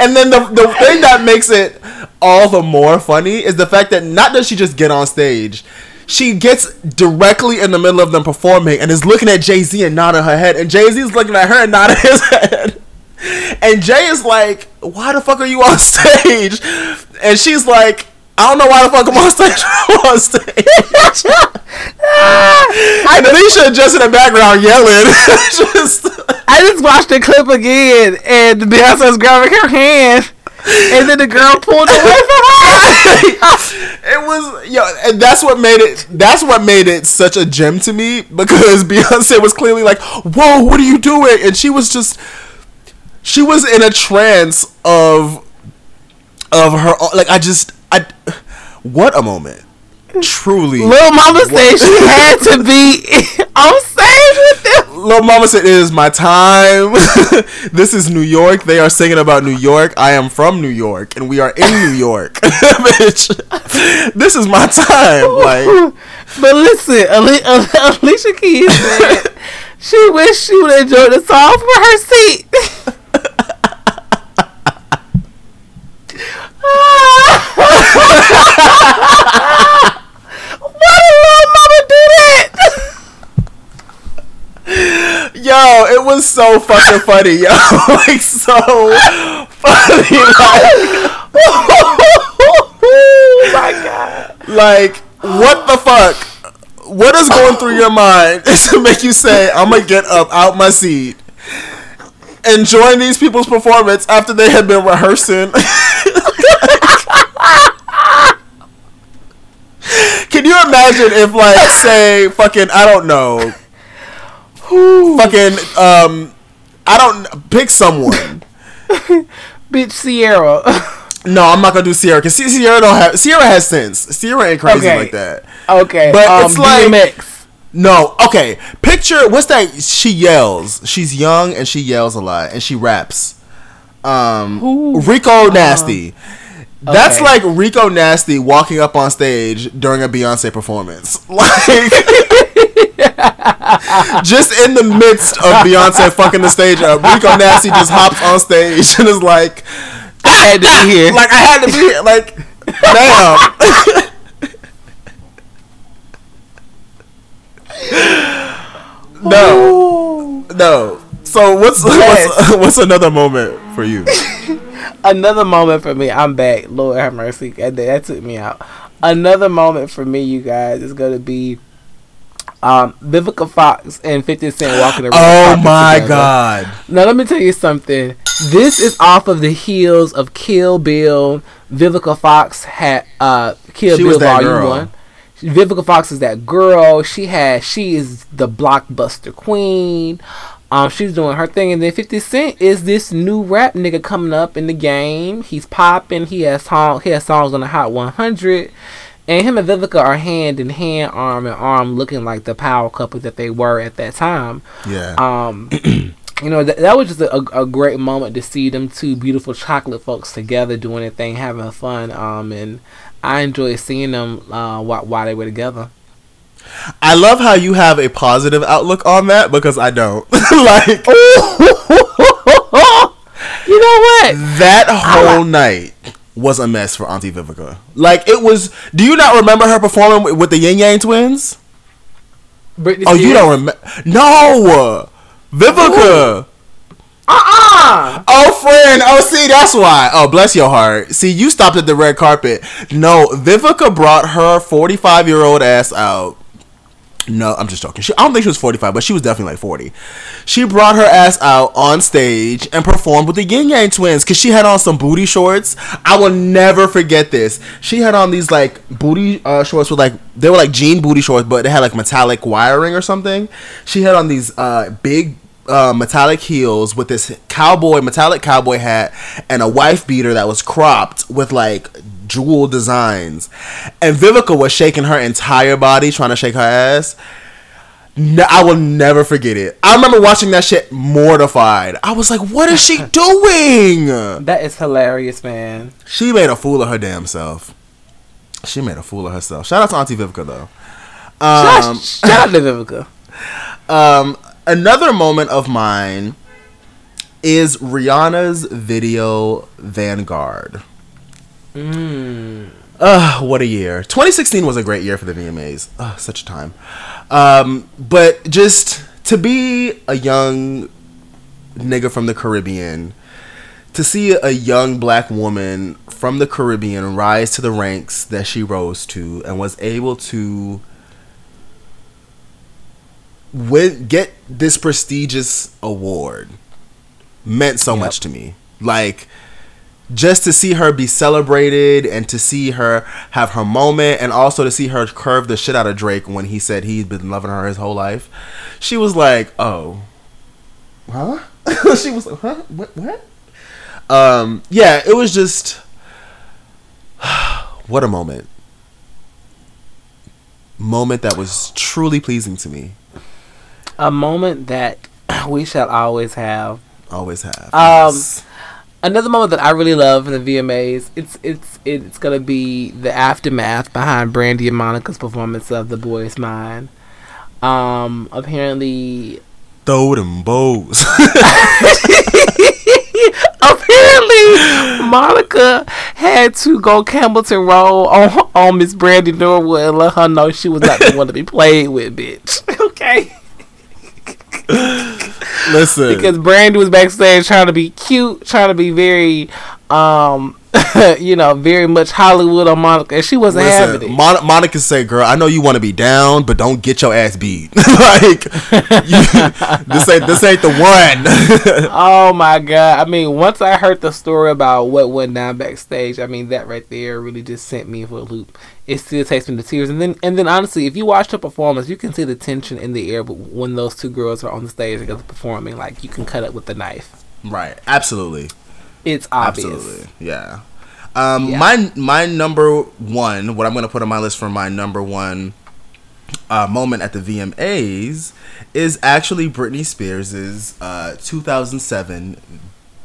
and then the the thing that makes it all the more funny is the fact that not does she just get on stage, she gets directly in the middle of them performing and is looking at Jay Z and nodding her head, and Jay Z is looking at her and nodding his head. And Jay is like, "Why the fuck are you on stage?" And she's like, "I don't know why the fuck I'm on stage." I'm on stage. and Alicia just in the background yelling. just, I just watched the clip again, and Beyonce's grabbing her hand and then the girl pulled away from her. it was yo, and that's what made it. That's what made it such a gem to me because Beyonce was clearly like, "Whoa, what are you doing?" And she was just, she was in a trance of, of her. Like I just, I, what a moment. Truly, little mama said she had to be on stage with. Little mama said, "It is my time. this is New York. They are singing about New York. I am from New York, and we are in New York, bitch. This is my time." Like, but listen, Alicia Keys said she wished she would enjoy the song for her seat. Yo, it was so fucking funny, yo. like so funny. Like, oh my god. Like, what the fuck? What is going through your mind to make you say, I'm gonna get up out my seat and join these people's performance after they had been rehearsing? Can you imagine if, like, say, fucking, I don't know, fucking um, I don't pick someone. Bitch, Ciara. no, I'm not gonna do Ciara because Ciara don't have Ciara has sense. Ciara ain't crazy okay. like that. Okay, but um, it's like DMX. No, okay. Picture what's that? She yells. She's young and she yells a lot and she raps. Um, Ooh. Rico Nasty. That's okay. like Rico Nasty walking up on stage during a Beyonce performance. Like just in the midst of Beyonce fucking the stage up, Rico Nasty just hops on stage and is like, I had to be here. like I had to be here. Like, damn. no, no. So what's Yes. what's, what's another moment for you? Another moment for me. I'm back. Lord have mercy. That, that took me out. Another moment for me, you guys, is gonna be um, Vivica Fox and 50 Cent walking around. Oh my together. god. Now let me tell you something. This is off of the heels of Kill Bill. Vivica Fox had uh Kill She Bill Volume girl. One. Vivica Fox is that girl. She had she is the blockbuster queen. Um, she's doing her thing, and then Fifty Cent is this new rap nigga coming up in the game. He's popping. He has song. He has songs on the Hot 100, and him and Vivica are hand in hand, arm in arm, looking like the power couple that they were at that time. Yeah. Um, you know that, that was just a, a great moment to see them two beautiful chocolate folks together doing their thing, having fun. Um, and I enjoyed seeing them uh, while, while they were together. I love how you have a positive outlook on that because I don't. like you know what? that whole night was a mess for Auntie Vivica. Like it was. Do you not remember her performing with, the Ying Yang Twins? Britney Oh, you don't remember? No, Vivica. Uh-uh. Oh, friend. Oh, see, that's why. Oh, bless your heart. See, you stopped at the red carpet. No, Vivica brought her 45 year old ass out. No, I'm just joking. She, I don't think she was 45, but she was definitely like 40. She brought her ass out on stage and performed with the Ying Yang twins because she had on some booty shorts. I will never forget this. She had on these like booty uh, shorts with like, they were like jean booty shorts, but they had like metallic wiring or something. She had on these uh, big uh, metallic heels with this cowboy metallic cowboy hat and a wife beater that was cropped with like jewel designs and Vivica was shaking her entire body trying to shake her ass no, I will never forget it. I remember watching that shit mortified. I was like, "What is she doing?" That is hilarious, man. She made a fool of her damn self. She made a fool of herself. Shout out to Auntie Vivica though. Um, shout, shout out to Vivica. Um, another moment of mine is Rihanna's video Vanguard. Mm. Ugh, what a year. 2016 was a great year for the VMAs. Ugh, such a time. Um, but just to be a young nigga from the Caribbean, to see a young black woman from the Caribbean rise to the ranks that she rose to and was able to win, get this prestigious award meant so Yep. much to me. Like, just to see her be celebrated and to see her have her moment and also to see her curve the shit out of Drake when he said he'd been loving her his whole life. She was like, "Oh, huh?" she was like, "Huh? What? What?" Um, yeah, it was just what a moment. Moment that was truly pleasing to me. A moment that we shall always have. Always have. Um, yes. Another moment that I really love in the VMAs, it's it's it's gonna be the aftermath behind Brandy and Monica's performance of "The Boy's Mine." Um, apparently, Throw them bows. apparently, Monica had to go Campbellton Road on on Miss Brandy Norwood and let her know she was not the one to be played with, bitch. okay. Listen. because Brandy was backstage trying to be cute, trying to be very, um, you know, very much Hollywood on Monica, and she wasn't having it. Mon- Monica say, "Girl, I know you want to be down, but don't get your ass beat. like, you, this ain't this ain't the one." oh my god! I mean, once I heard the story about what went down backstage, I mean that right there really just sent me for a loop. It still takes me to tears, and then and then honestly, if you watch the performance, you can see the tension in the air. But when those two girls are on the stage together performing, like you can cut it with a knife. right? Absolutely. It's obvious. Absolutely. Yeah. Um, Yeah. my my number one, what I'm gonna put on my list for my number one uh, moment at the VMAs is actually Britney Spears's uh, 2007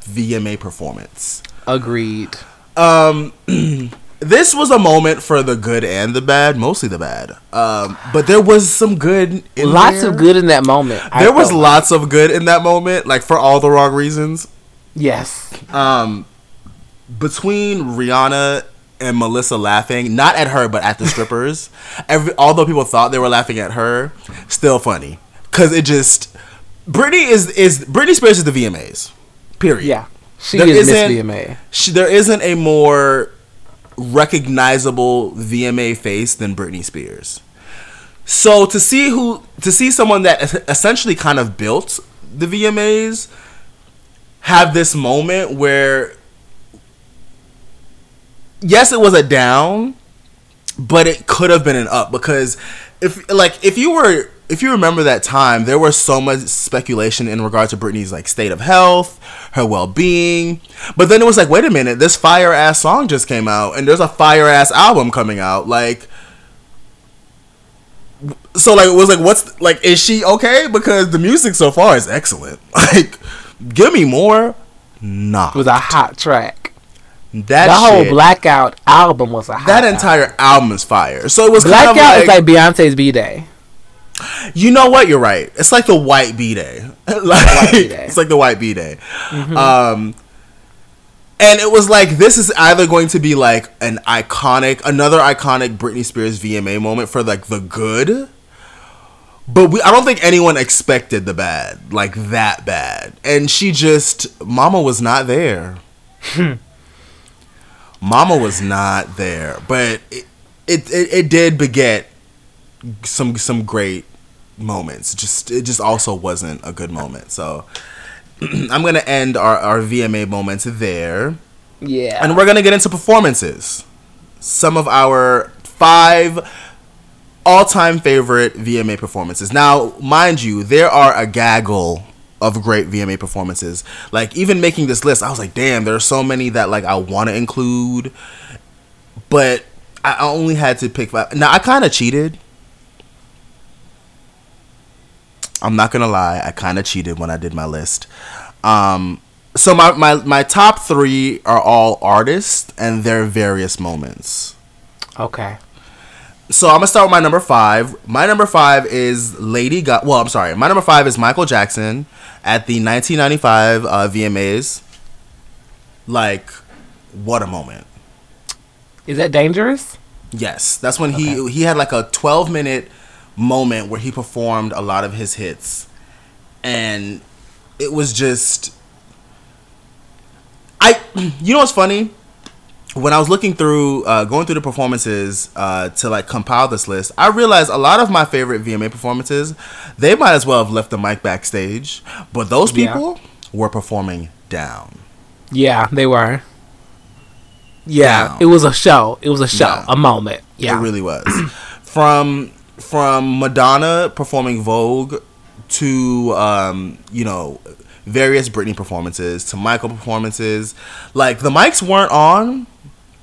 VMA performance. Agreed. Um, this was a moment for the good and the bad, mostly the bad. Um, but there was some good. In Lots there. of good in that moment. There was lots of good in that moment, like for all the wrong reasons. Yes. Um, between Rihanna and Melissa laughing, not at her, but at the strippers. Every although people thought they were laughing at her, still funny because it just Britney is is Britney Spears is the VMAs. Period. Yeah. She There is Miss VMA. She, there isn't a more recognizable VMA face than Britney Spears. So to see who to see someone that essentially kind of built the VMAs have this moment where yes it was a down but it could have been an up because if like if you were if you remember that time there was so much speculation in regard to Britney's like state of health her well-being but then it was like wait a minute this fire ass song just came out and there's a fire ass album coming out like so like it was like what's like is she okay? Because the music so far is excellent like give me more nah It was a hot track. that the whole Blackout album was a hot that entire album is fire so it was Blackout kind of is like Beyonce's B Day. You know what? You're right. It's like the white B day. like it's like the white B day. Um, and it was like this is either going to be like an iconic, another iconic Britney Spears VMA moment for like the good, but we I don't think anyone expected the bad like that bad, and she just Mama was not there. Hmm. Mama was not there, but it it, it, it did beget some some great moments. Just it just also wasn't a good moment. So I'm gonna end our, our VMA moments there. Yeah. And we're gonna get into performances. Some of our five all time favorite VMA performances. Now, mind you, there are a gaggle of great VMA performances. Like even making this list, I was like, damn, there are so many that like I wanna include. But I only had to pick five. Now I kinda cheated. I'm not gonna lie, I kinda cheated when I did my list. Um so my, my, my top three are all artists and their various moments. okay. So I'm gonna start with my number five. My number five is Lady Gaga. Well, I'm sorry. My number five is Michael Jackson at the 1995 uh, VMAs. Like, what a moment! Is that dangerous? Yes, that's when he he had like a 12 minute moment where he performed a lot of his hits, and it was just. I, you know what's funny? When I was looking through, uh, going through the performances uh, to like compile this list, I realized a lot of my favorite VMA performances, they might as well have left the mic backstage, but those Yeah. people were performing down. Yeah, they were. Yeah, Down. it was a show. It was a show, Yeah. a moment. Yeah, It really was. from from Madonna performing Vogue to um, you know various Britney performances to Michael performances. Like the mics weren't on,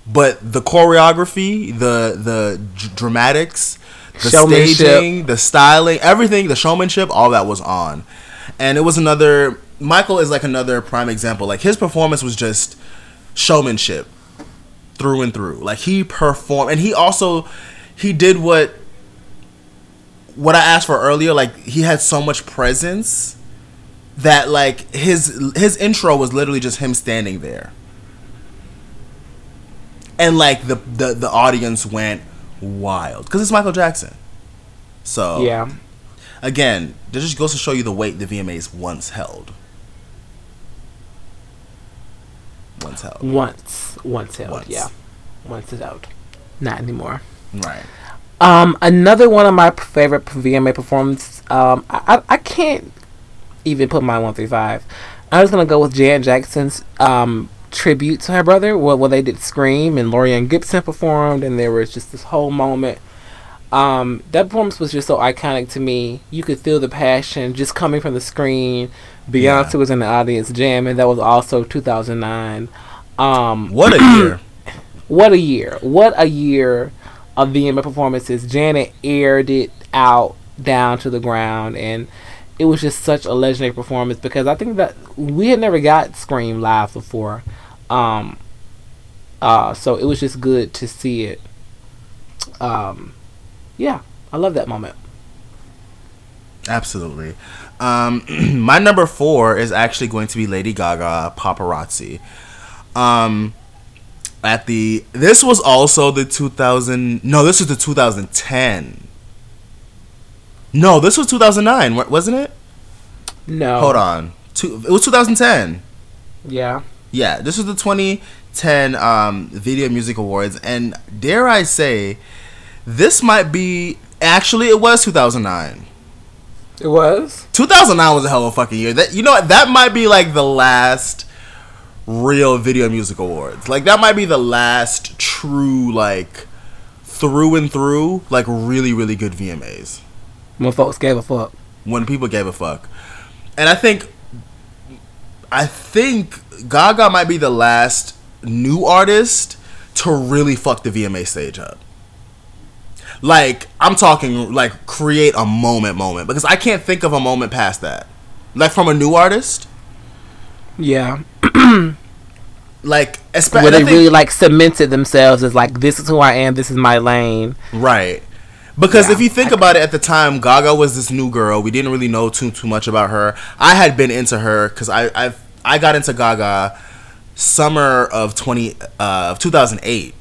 but the choreography, the the d- dramatics, the staging, the styling, everything, the showmanship, all that was on. And it was another Michael is like another prime example. Like his performance was just showmanship through and through. Like he performed, and he also he did what what I asked for earlier. Like he had so much presence that like his his intro was literally just him standing there, and like the the the audience went wild because it's Michael Jackson. So yeah. again, this just goes to show you the weight the VMAs once held. Once held. Once, once held. Once. Yeah, once it held. Not anymore. Right. Um, another one of my favorite VMA performances. Um, I, I I can't even put my one through five. I was gonna go with Jan Jackson's um tribute to her brother, Well, where they did Scream and Laurieann Gibson performed, and there was just this whole moment. Um, that performance was just so iconic to me. You could feel the passion just coming from the screen. Beyonce Yeah. was in the audience jamming. That was also 2009. Um, What a year. what a year! What a year of VMA performances. Janet aired it out down to the ground, and it was just such a legendary performance because I think that we had never got Scream live before. Um, Uh, so it was just good to see it. Um, yeah, I love that moment. Absolutely. Um, my number four is actually going to be Lady Gaga Paparazzi. Um, at the this was also the 2000 no this was the 2010 no this was 2009 wasn't it no hold on Two, it was 2010 yeah yeah this was the 2010 um, video music awards and dare i say this might be actually it was 2009 it was 2009 was a hell of a fucking year that you know that might be like the last real video music awards. Like that might be the last true like through and through like really really good VMAs. When folks gave a fuck. When people gave a fuck. And I think I think Gaga might be the last new artist to really fuck the VMA stage up. Like I'm talking like create a moment moment because I can't think of a moment past that. Like from a new artist. Yeah. like especially where they really like cemented themselves as like this is who I am, this is my lane. Right. Because yeah, if you think I, about it, at the time, Gaga was this new girl. We didn't really know too too much about her. I had been into her because I I I got into Gaga summer of twenty uh, of two thousand eight.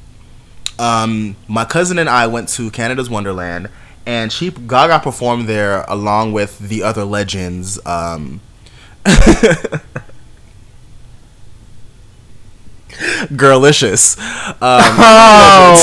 Um, my cousin and I went to Canada's Wonderland, and she Gaga performed there along with the other legends. Um, Girlicious. Um, oh?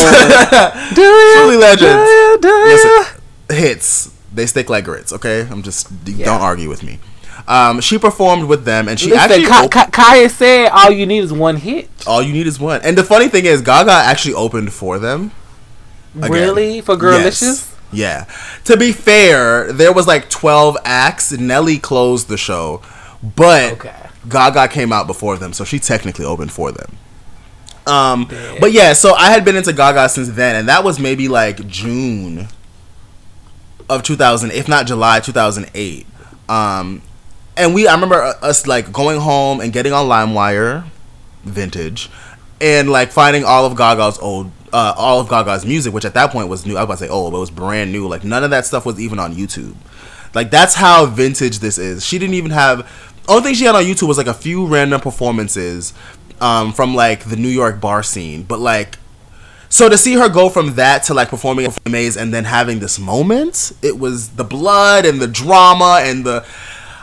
Truly legends. Do you, do you? hits. They stick like grits. Okay, I'm just yeah. don't argue with me. Um, she performed with them, and she Listen, actually. Ka- op- Ka- Kaya said, "All you need is one hit." All you need is one. And the funny thing is, Gaga actually opened for them. Again. Really, for Girlicious? Yes. Yeah. To be fair, there was like 12 acts. Nelly closed the show, but okay. Gaga came out before them, so she technically opened for them. Um, but yeah, so I had been into Gaga since then, and that was maybe like June of 2000, if not July 2008. Um, and we, I remember us like going home and getting on LimeWire, vintage, and like finding all of Gaga's old, uh, all of Gaga's music, which at that point was new. I was about to say old, but it was brand new. Like none of that stuff was even on YouTube. Like that's how vintage this is. She didn't even have. Only thing she had on YouTube was like a few random performances um, from like the New York bar scene, but like so to see her go from that to like performing at Maze and then having this moment, it was the blood and the drama and the.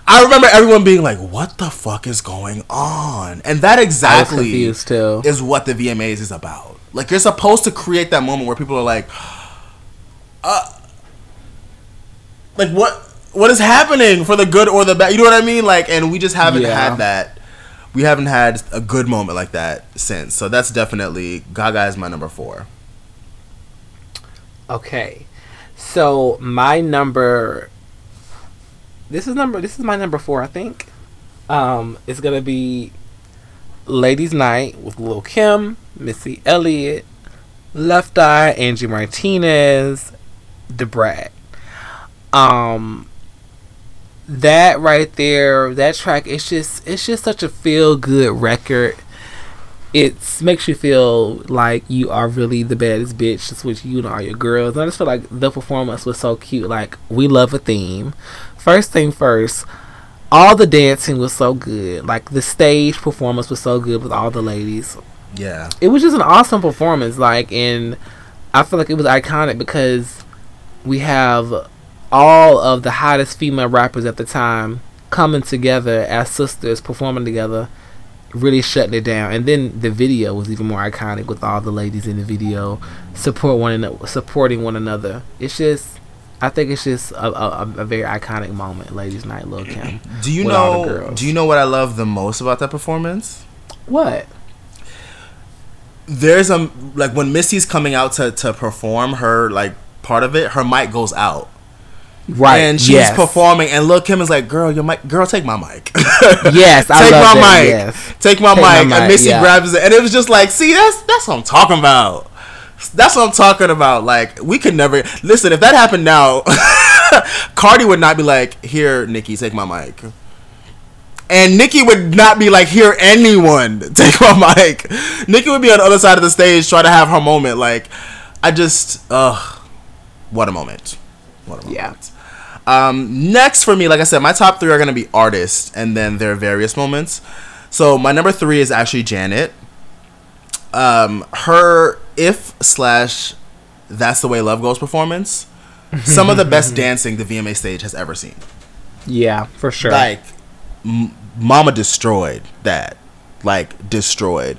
I remember everyone being like, "What the fuck is going on?" And that exactly is what the VMAs is about. Like you're supposed to create that moment where people are like, "Uh, like what? What is happening for the good or the bad?" You know what I mean? Like, and we just haven't yeah. had that we haven't had a good moment like that since. So that's definitely Gaga is my number four. Okay, so my number. This is number. This is my number four, I think. Um, it's gonna be Ladies' Night with Lil Kim, Missy Elliott, Left Eye, Angie Martinez, Da Brat. Um, that right there, that track, it's just it's just such a feel good record. It makes you feel like you are really the baddest bitch, with you and all your girls. And I just feel like the performance was so cute. Like we love a theme. First thing first, all the dancing was so good. Like the stage performance was so good with all the ladies. Yeah, it was just an awesome performance. Like, and I feel like it was iconic because we have all of the hottest female rappers at the time coming together as sisters performing together really shutting it down and then the video was even more iconic with all the ladies in the video support one another supporting one another it's just I think it's just a, a, a very iconic moment, ladies' night, Lil Kim. Do you know? Do you know what I love the most about that performance? What? There's a like when Missy's coming out to to perform her like part of it, her mic goes out, Right. And she's yes. performing, and Lil Kim is like, "Girl, your mic, girl, take my mic." yes, take my that, mic. Yes. Take my take mic. My and Missy yeah. grabs it, and it was just like, "See, that's that's what I'm talking about. That's what I'm talking about. Like, we could never listen. If that happened now, Cardi would not be like, "Here, Nicki, take my mic." and Nicki would not be like, "Here, anyone take my mic." Nicki would be on the other side of the stage trying to have her moment. Like, I just, ugh, what a moment! What a moment! Yeah. Um, next for me, like I said, my top three are gonna be artists, and then there are various moments. So my number three is actually Janet. Um, her if slash that's the way love goes performance. Some of the best dancing the VMA stage has ever seen. Yeah, for sure. Like, m- Mama destroyed that. Like destroyed.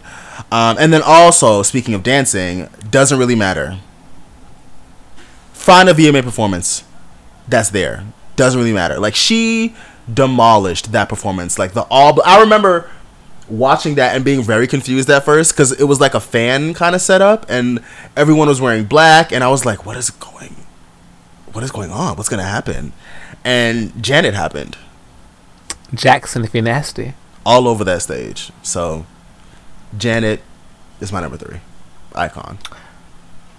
Um, and then also speaking of dancing, doesn't really matter. Find a VMA performance that's there. Doesn't really matter. Like she demolished that performance. Like the all. I remember watching that and being very confused at first because it was like a fan kind of setup and everyone was wearing black and I was like, what is going, what is going on? What's gonna happen? And Janet happened Jackson, if you're nasty. all over that stage. So Janet is my number three icon.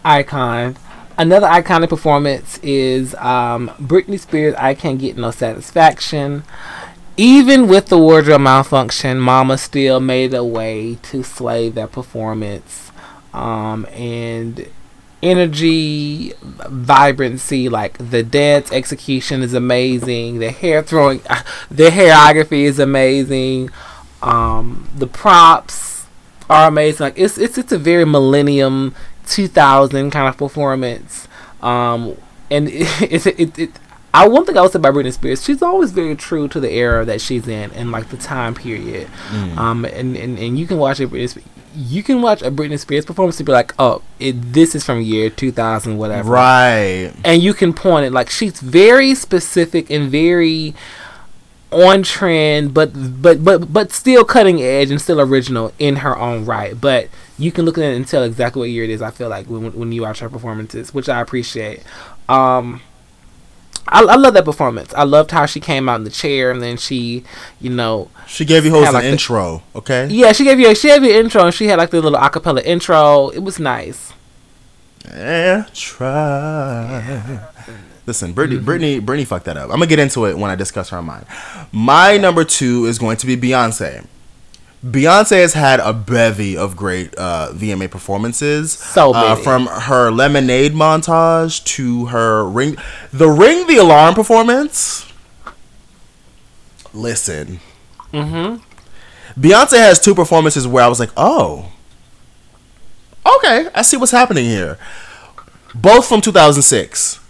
icon. Another iconic performance is um, Britney Spears. I can't get no satisfaction. Even with the wardrobe malfunction, Mama still made a way to slay that performance. Um, and energy, vibrancy, like the dance execution is amazing. The hair throwing, the choreography is amazing. Um, the props are amazing. Like it's it's it's a very millennium 2000 kind of performance. Um, and it, it, it, it I one thing I would say about Britney Spears, she's always very true to the era that she's in and like the time period. Um, and, and, and you can watch a Britney, you can watch a Britney Spears performance and be like, oh, it, this is from year 2000, whatever Right. and you can point it like she's very specific and very on trend but but but but still cutting edge and still original in her own right but you can look at it and tell exactly what year it is i feel like when, when you watch her performances which i appreciate um I, I love that performance. I loved how she came out in the chair and then she, you know, She gave you an like the- intro, okay? yeah, she gave you a, she gave you an intro and she had like the little acapella intro. It was nice. Yeah, try. Listen, Britney, mm-hmm. Britney, Britney fucked that up. I'm gonna get into it when I discuss her mind. My number two is going to be Beyonce. Beyonce has had a bevy of great uh, VMA performances. So uh, from her Lemonade montage to her ring, the Ring the Alarm performance. Listen, Mm-hmm. Beyonce has two performances where I was like, oh, okay, I see what's happening here. Both from 2006.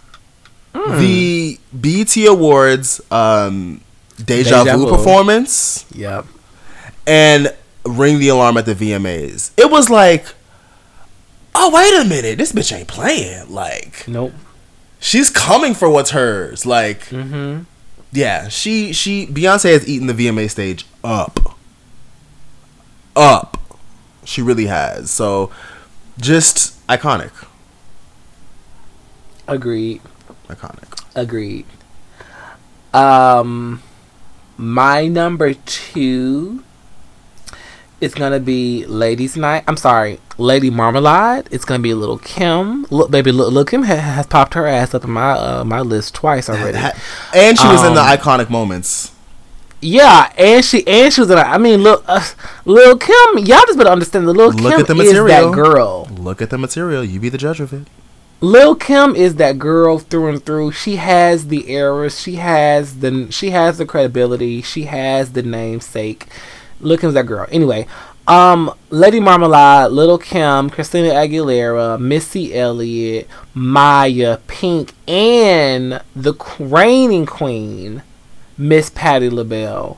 Hmm. The BET Awards um, Deja, Deja Vu, Vu. performance Yep. And Ring the Alarm at the VMAs. It was like, oh, wait a minute, this bitch ain't playing. Like, Nope. she's coming for what's hers. Like, Mm-hmm. yeah, she she Beyonce has eaten the VMA stage up. Up. She really has. So just iconic. Agreed. Iconic. Agreed. Um, my number two is gonna be Ladies' Night. I'm sorry, Lady Marmalade. It's gonna be Little Kim. Look, baby, Little, Little Kim ha- has popped her ass up in my uh, my list twice already. And she was in the Um, iconic moments. Yeah, and she and she was in. a- I mean, look, uh, Lil Kim. Y'all just better understand. The Lil Look Kim at the is material. that girl. Look at the material. You be the judge of it. Lil Kim is that girl through and through. She has the eras. She has the she has the credibility. She has the namesake. Lil Kim's that girl. Anyway, um, Lady Marmalade, Little Kim, Christina Aguilera, Missy Elliott, Mya, Pink, and the reigning queen, Miss Patti LaBelle.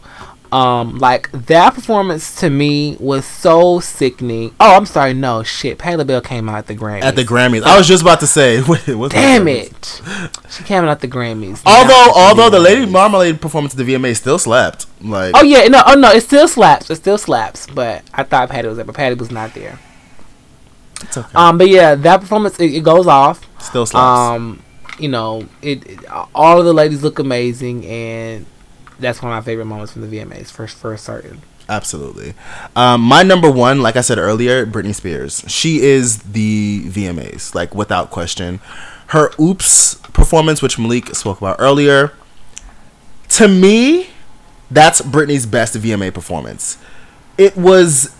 Um, like that performance to me was so sickening. Oh, I'm sorry, no shit. Patti LaBelle came out at the Grammys. At the Grammys. I was just about to say. Damn it! She came out at the Grammys. Although although the Lady Marmalade performance at the VMA still slapped. Like Oh yeah, no, oh no, it still slaps. It still slaps. But I thought Patti was there, but Patti was not there. it's okay. Um, but yeah, that performance it, it goes off. still slaps. Um, you know, it, it all of the ladies look amazing, and that's one of my favorite moments from the VMAs for for certain. Absolutely. Um, my number one, like I said earlier, Britney Spears. She is the VMAs, like without question. Her Oops performance, which Malik spoke about earlier, to me, That's Britney's best VMA performance. It was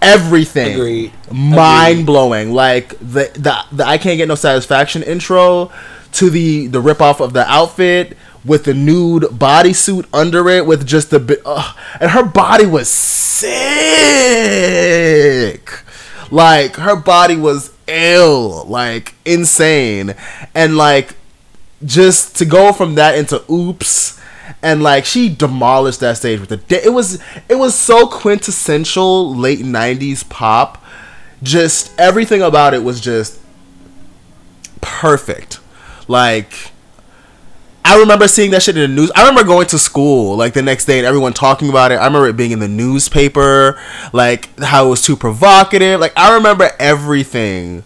everything Agreed. mind blowing. Like the, the the I can't get no satisfaction intro to the the rip off of the outfit with the nude bodysuit under it with just the bit uh, and her body was sick. Like her body was ill, like insane. And like just to go from that into oops and like she demolished that stage with the da- it was it was so quintessential late 90s pop just everything about it was just perfect like I remember seeing that shit in the news. I remember going to school like the next day and everyone talking about it. I remember it being in the newspaper, like how it was too provocative. Like I remember everything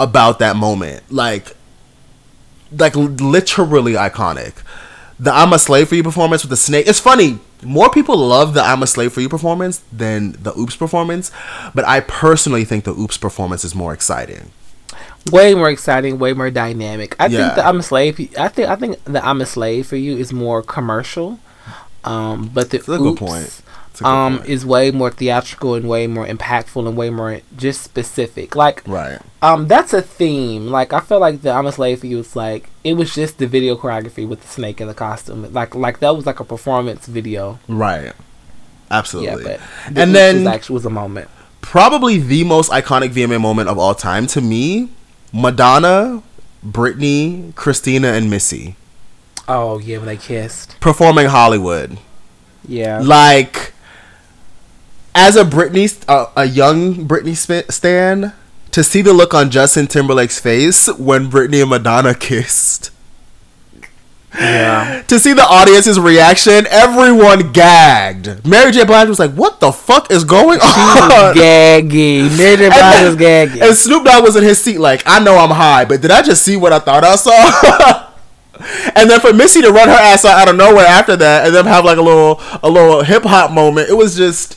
about that moment. Like like literally iconic. The I'm a slave for you performance with the snake. It's funny. More people love the I'm a slave for you performance than the oops performance, but I personally think the oops performance is more exciting. Way more exciting, way more dynamic. I Yeah. think the I'm a slave. I think I think the I'm a slave for you is more commercial, um, but the That's a good point. A good um, point. is way more theatrical and way more impactful and way more just specific. Like, Right. um, that's a theme. Like, I feel like the I'm a slave for you is like it was just the video choreography with the snake in the costume. Like, like that was like a performance video. Right. Absolutely. Yeah, the and then was actually was a moment. probably the most iconic VMA moment of all time to me, Madonna, Britney, Christina, and Missy Oh yeah, when they kissed. performing Hollywood. Yeah. Like, as a Britney, uh, a young Britney stan, to see the look on Justin Timberlake's face when Britney and Madonna kissed. Yeah. To see the audience's reaction, everyone gagged. Mary J. Blige was like, "What the fuck is going on?" gagging. Mary J. Blige was gagging. And Snoop Dogg was in his seat like, I know I'm high, but did I just see what I thought I saw? and then for Missy to run her ass out, out of nowhere after that, and then have like a little a little hip hop moment, it was just.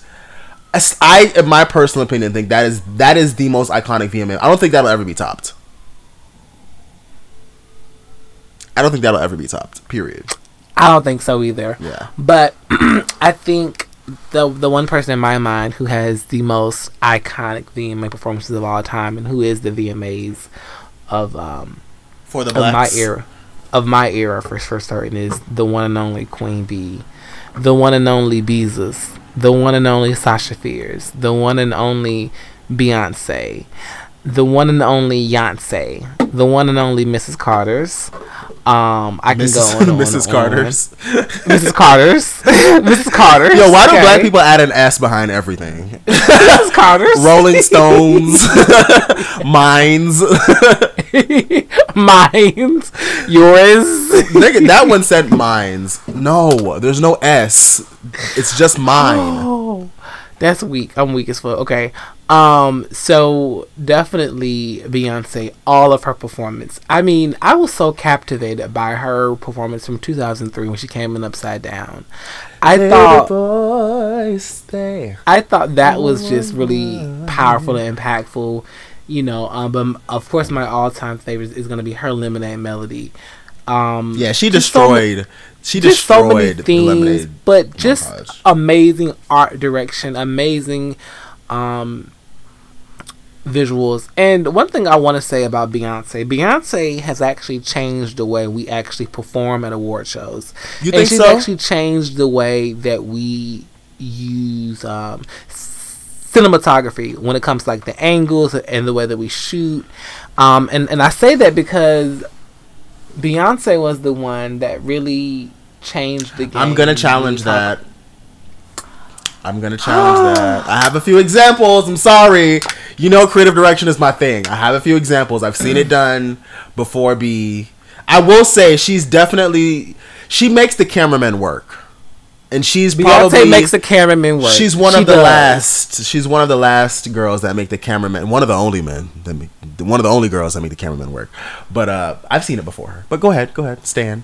I, in my personal opinion, think that is that is the most iconic VMA. I don't think that'll ever be topped. I don't think that'll ever be topped. Period. I don't think so either. Yeah. But I think the the one person in my mind who has the most iconic VMA performances of all time and who is the VMAs of um For the of my era of my era for for certain is the one and only Queen Bee, the one and only Beysus, the one and only Sasha Fierce, the one and only Beyonce, the one and only Beyonce, the one and only Mrs. Carter's. Um, I can Mrs. go on, and on Mrs. Carter's. on. Mrs. Carter's, Mrs. Carter's. Yo, why do okay. black people add an S behind everything? Mrs. Carter's? Rolling Stones, Mines. Mines, yours. Nigga, that one said Mines. No, there's no S. It's just mine. Oh, that's weak. I'm weak as fuck. Okay. Um. So definitely Beyonce. All of her performance. I mean, I was so captivated by her performance from 2003 when she came in Upside Down. I thought. boys stay. I thought that was just really powerful and impactful. You know, um, but of course, my all-time favorite is going to be her Lemonade Melody. Um, Yeah, she just so ma- destroyed. she just so many destroyed the lemonade. but just montage. amazing art direction, amazing um, visuals. And one thing I want to say about Beyonce, Beyonce has actually changed the way we actually perform at award shows. You and think she's so? actually changed the way that we use um, cinematography when it comes to like the angles and the way that we shoot. Um, and, and I say that because Beyonce was the one that really changed the game. I'm gonna challenge that. I'm gonna challenge that. I have a few examples. I'm sorry. You know, creative direction is my thing. I have a few examples. I've seen it done before. Be. I will say she's definitely she makes the cameraman work, and she's Beyonce probably makes the cameraman work. She's one She of the does. last. She's one of the last girls that make the cameraman. One of the only men that make. One of the only girls that make the cameraman work. But uh, I've seen it before her. But go ahead, go ahead, Stan.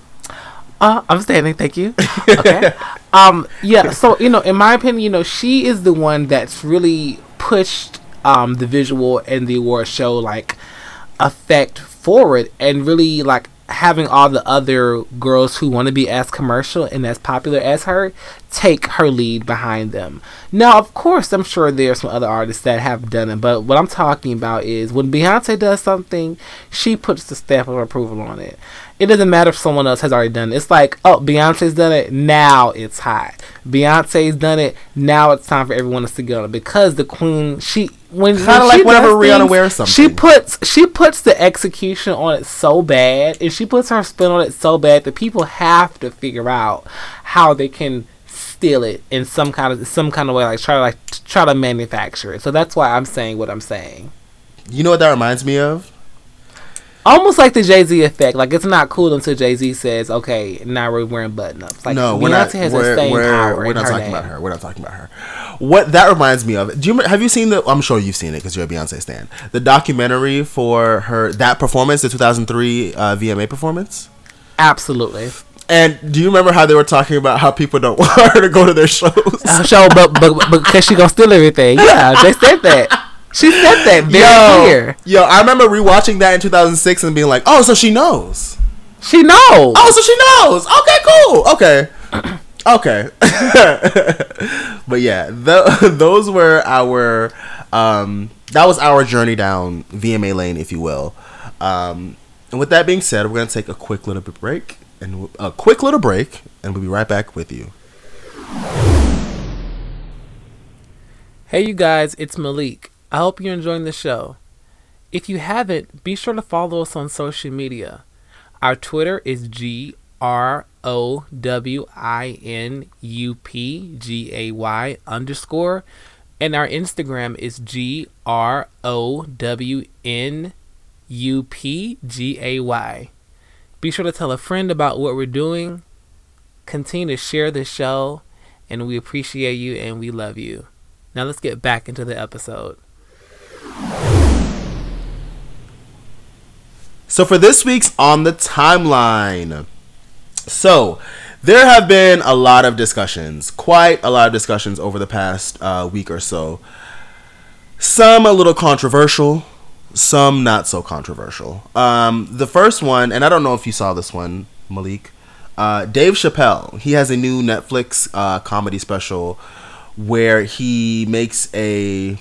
Uh, I'm standing. Thank you. Okay. um. Yeah. So you know, in my opinion, you know, she is the one that's really pushed um the visual and the award show like effect forward and really like having all the other girls who want to be as commercial and as popular as her take her lead behind them. Now, of course, I'm sure there's some other artists that have done it, but what I'm talking about is when Beyonce does something, she puts the stamp of approval on it. It doesn't matter if someone else has already done it. It's like, oh, Beyonce's done it, now it's hot. Beyonce's done it, now it's time for everyone else to get on it because the queen, she when kind of like whenever Rihanna things, wears something. She puts she puts the execution on it so bad, and she puts her spin on it so bad that people have to figure out how they can steal it in some kind of some kind of way, like try to like try to manufacture it. So that's why I'm saying what I'm saying. You know what that reminds me of? Almost like the Jay Z effect. Like it's not cool until Jay Z says, "Okay, now we're wearing button ups." Like no, we're not. Has we're, we're, we're not talking name. about her. We're not talking about her. What that reminds me of? Do you have you seen the? I'm sure you've seen it because you're a Beyonce stan. The documentary for her that performance, the 2003 uh, VMA performance. Absolutely. And do you remember how they were talking about how people don't want her to go to their shows? Uh, show, but but because she gonna steal everything. Yeah, they said that. She said that very yo, clear. Yo, I remember rewatching that in 2006 and being like, "Oh, so she knows." She knows. Oh, so she knows. Okay, cool. Okay. okay. but yeah, the, those were our um, that was our journey down VMA lane, if you will. Um, and with that being said, we're gonna take a quick little bit break and a quick little break, and we'll be right back with you. Hey, you guys, it's Malik. I hope you're enjoying the show. If you haven't, be sure to follow us on social media. Our Twitter is G R O W I N U P G A Y underscore, and our Instagram is G R O W N U P G A Y. Be sure to tell a friend about what we're doing. Continue to share the show, and we appreciate you and we love you. Now let's get back into the episode. So for this week's on the timeline, so there have been a lot of discussions, quite a lot of discussions over the past uh, week or so. Some a little controversial, some not so controversial. Um, the first one, and I don't know if you saw this one, Malik. Uh, Dave Chappelle, he has a new Netflix uh, comedy special where he makes a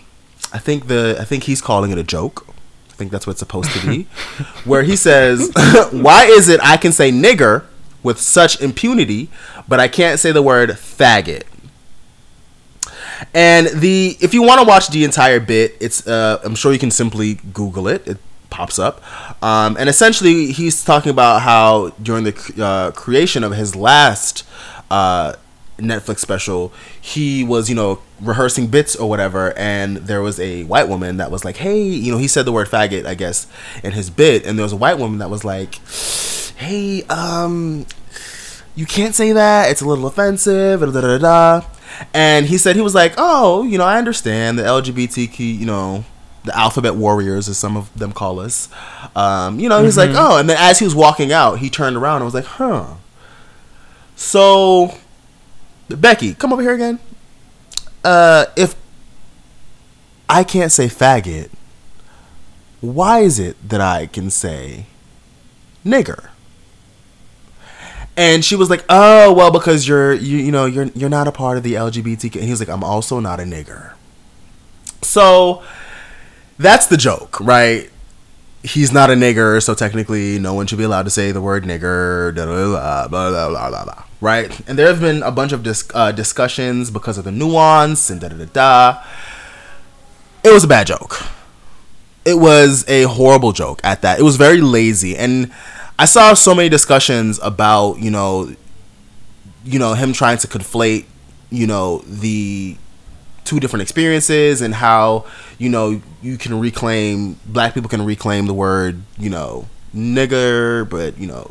I think the I think he's calling it a joke. I think that's what it's supposed to be. where he says, "Why is it I can say nigger with such impunity, but I can't say the word faggot?" And the if you want to watch the entire bit, it's uh, I'm sure you can simply Google it. It pops up, um, and essentially he's talking about how during the uh, creation of his last uh, Netflix special, he was, you know, rehearsing bits or whatever, and there was a white woman that was like, hey, you know, he said the word faggot, I guess, in his bit, and there was a white woman that was like, hey, um, you can't say that, it's a little offensive, da da da da. And he said he was like, oh, you know, I understand the LGBTQ, you know, the alphabet warriors, as some of them call us. Um, you know, he's mm-hmm. like, oh, and then as he was walking out, he turned around and was like, huh. So Becky, come over here again. Uh, if I can't say faggot, why is it that I can say nigger? And she was like, "Oh, well, because you're you you know you're you're not a part of the LGBTQ." And he was like, "I'm also not a nigger." So that's the joke, right? He's not a nigger, so technically, no one should be allowed to say the word nigger. Blah blah blah blah blah blah. Right? And there have been a bunch of dis- uh, discussions because of the nuance and da da da da. It was a bad joke. It was a horrible joke at that. It was very lazy, and I saw so many discussions about you know, you know him trying to conflate you know the two different experiences and how you know you can reclaim black people can reclaim the word you know nigger but you know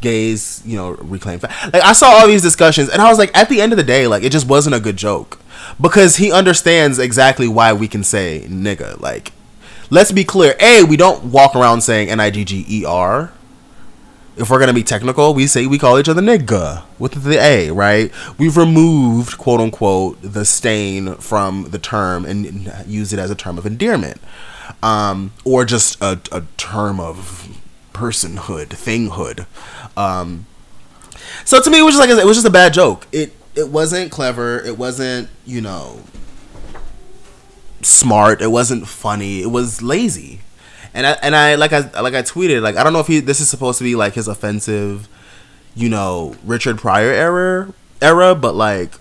gays, you know, reclaim. Like I saw all these discussions, and I was like, at the end of the day, like it just wasn't a good joke because he understands exactly why we can say nigga. Like, let's be clear: a, we don't walk around saying n i g g e r. If we're gonna be technical, we say we call each other nigga with the a, right? We've removed quote unquote the stain from the term and use it as a term of endearment, um, or just a, a term of personhood, thinghood. Um, so to me, it was just like it was just a bad joke. It it wasn't clever. It wasn't you know smart. It wasn't funny. It was lazy. And I and I like I like I tweeted like I don't know if he this is supposed to be like his offensive, you know, Richard Pryor era era, but like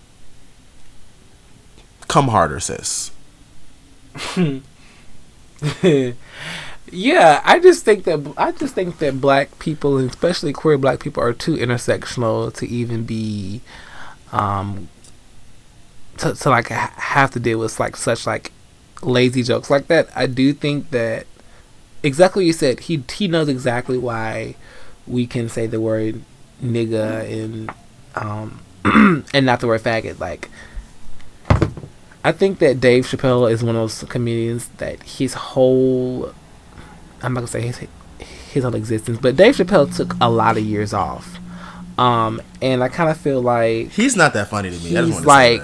come harder, sis. yeah, I just think that I just think that black people, especially queer black people, are too intersectional to even be, um, to, to like have to deal with like such like lazy jokes like that. I do think that exactly you said. He he knows exactly why we can say the word nigga and um and not the word faggot. Like I think that Dave Chappelle is one of those comedians that his whole I'm not gonna say his his whole existence, but Dave Chappelle took a lot of years off. Um, and I kind of feel like he's not that funny to me. He's like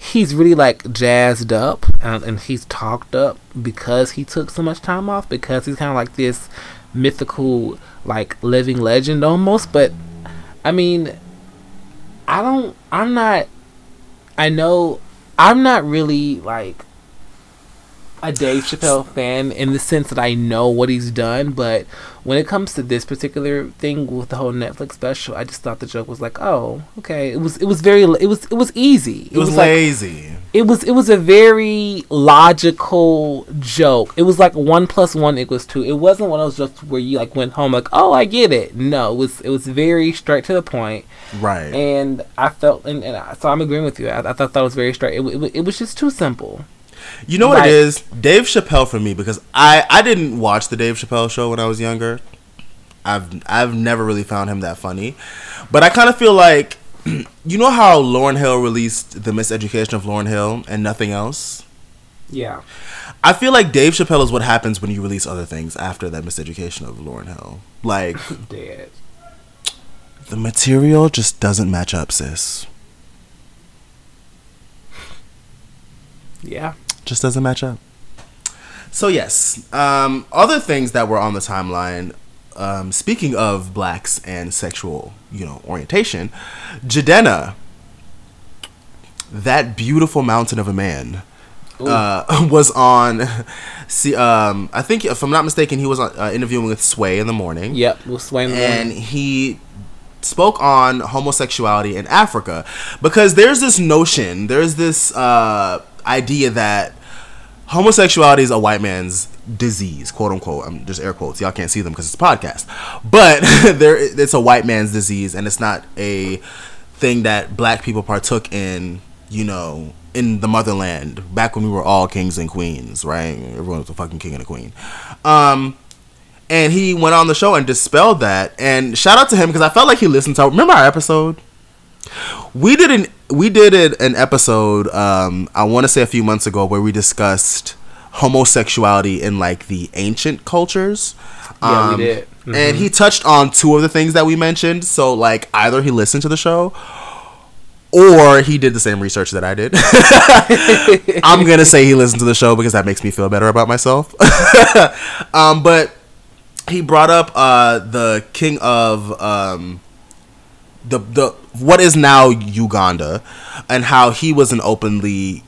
he's really like jazzed up and, and he's talked up because he took so much time off because he's kind of like this mythical like living legend almost but i mean i don't i'm not i know i'm not really like a Dave Chappelle fan in the sense that I know what he's done, but when it comes to this particular thing with the whole Netflix special, I just thought the joke was like, oh, okay. It was it was very it was it was easy. It, it was, was, lazy. Like, it was it was a very logical joke. It was like one plus one equals two. It wasn't one of those jokes where you like went home like, oh, I get it. No, it was it was very straight to the point. Right. And I felt and, and I, so I'm agreeing with you. I, I thought that was very straight. It, it, it was just too simple. You know what it is? Dave Chappelle for me because I I didn't watch the Dave Chappelle show when I was younger. I've I've never really found him that funny, but I kind of feel like you know how Lauryn Hill released the Miseducation of Lauryn Hill and nothing else. Yeah. I feel like Dave Chappelle is what happens when you release other things after that Miseducation of Lauryn Hill. Like, dead. The material just doesn't match up, sis. Yeah just doesn't match up. So yes, um, other things that were on the timeline. Um, speaking of blacks and sexual, you know, orientation, Jidenna, that beautiful mountain of a man, uh, was on. See, um, I think if I'm not mistaken, he was uh, interviewing with Sway in the morning. Yep, with Sway in the and morning. he spoke on homosexuality in Africa because there's this notion, there's this uh, idea that homosexuality is a white man's disease, quote unquote. I'm just air quotes. Y'all can't see them because it's a podcast, but there it's a white man's disease, and it's not a thing that black people partook in. You know, in the motherland back when we were all kings and queens, right? Everyone was a fucking king and a queen. Um, and he went on the show and dispelled that. And shout out to him because I felt like he listened to. Remember our episode? We did an we did it, an episode. Um, I want to say a few months ago where we discussed homosexuality in like the ancient cultures. Yeah, um, we did. Mm-hmm. And he touched on two of the things that we mentioned. So like either he listened to the show or he did the same research that I did. I'm gonna say he listened to the show because that makes me feel better about myself. um, but he brought up uh, the king of um, the the what is now Uganda, and how he was an openly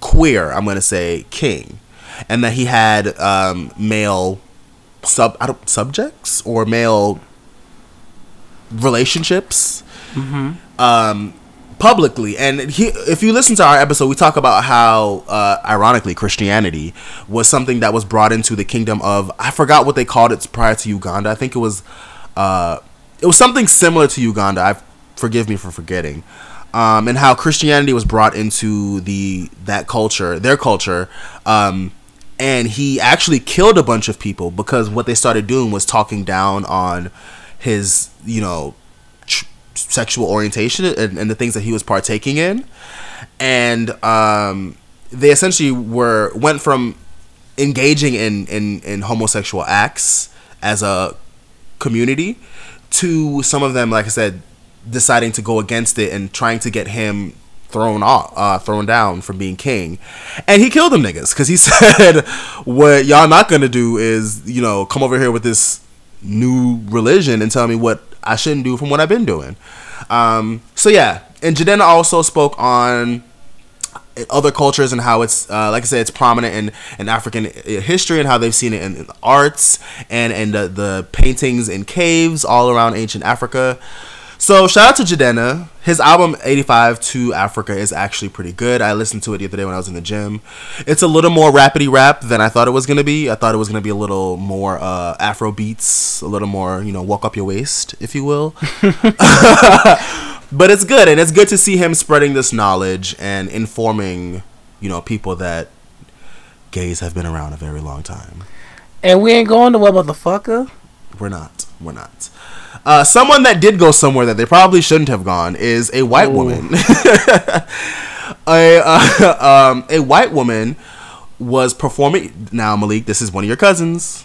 queer. I'm gonna say king, and that he had um, male sub I don't, subjects or male relationships. Mm-hmm. Um, publicly and he, if you listen to our episode we talk about how uh, ironically christianity was something that was brought into the kingdom of i forgot what they called it prior to uganda i think it was uh, it was something similar to Uganda. I forgive me for forgetting. Um, and how Christianity was brought into the that culture, their culture, um, and he actually killed a bunch of people because what they started doing was talking down on his, you know, tr- sexual orientation and, and, the things that he was partaking in, and um, they essentially were went from engaging in, in in homosexual acts as a community to some of them, like I said, deciding to go against it and trying to get him thrown off, uh, thrown down from being king, and he killed them niggas because he said, "What y'all not gonna do is you know come over here with this new religion and tell me what I shouldn't do from what I've been doing. Um, so yeah, and Jidenna also spoke on other cultures and how it's uh, like I said, it's prominent in, in African history and how they've seen it in, in arts and and the, the paintings in caves all around ancient Africa. So shout out to Jidenna. His album 85 to Africa is actually pretty good. I listened to it the other day when I was in the gym. It's a little more rapidy rap than I thought it was gonna be. I thought it was gonna be a little more uh, Afro beats, a little more, you know, walk up your waist, if you will. but it's good, and it's good to see him spreading this knowledge and informing, you know, people that gays have been around a very long time. And we ain't going to what motherfucker. We're not. We're not. Uh, someone that did go somewhere that they probably shouldn't have gone is a white Ooh. woman. a uh, um, a white woman was performing. Now, Malik, this is one of your cousins.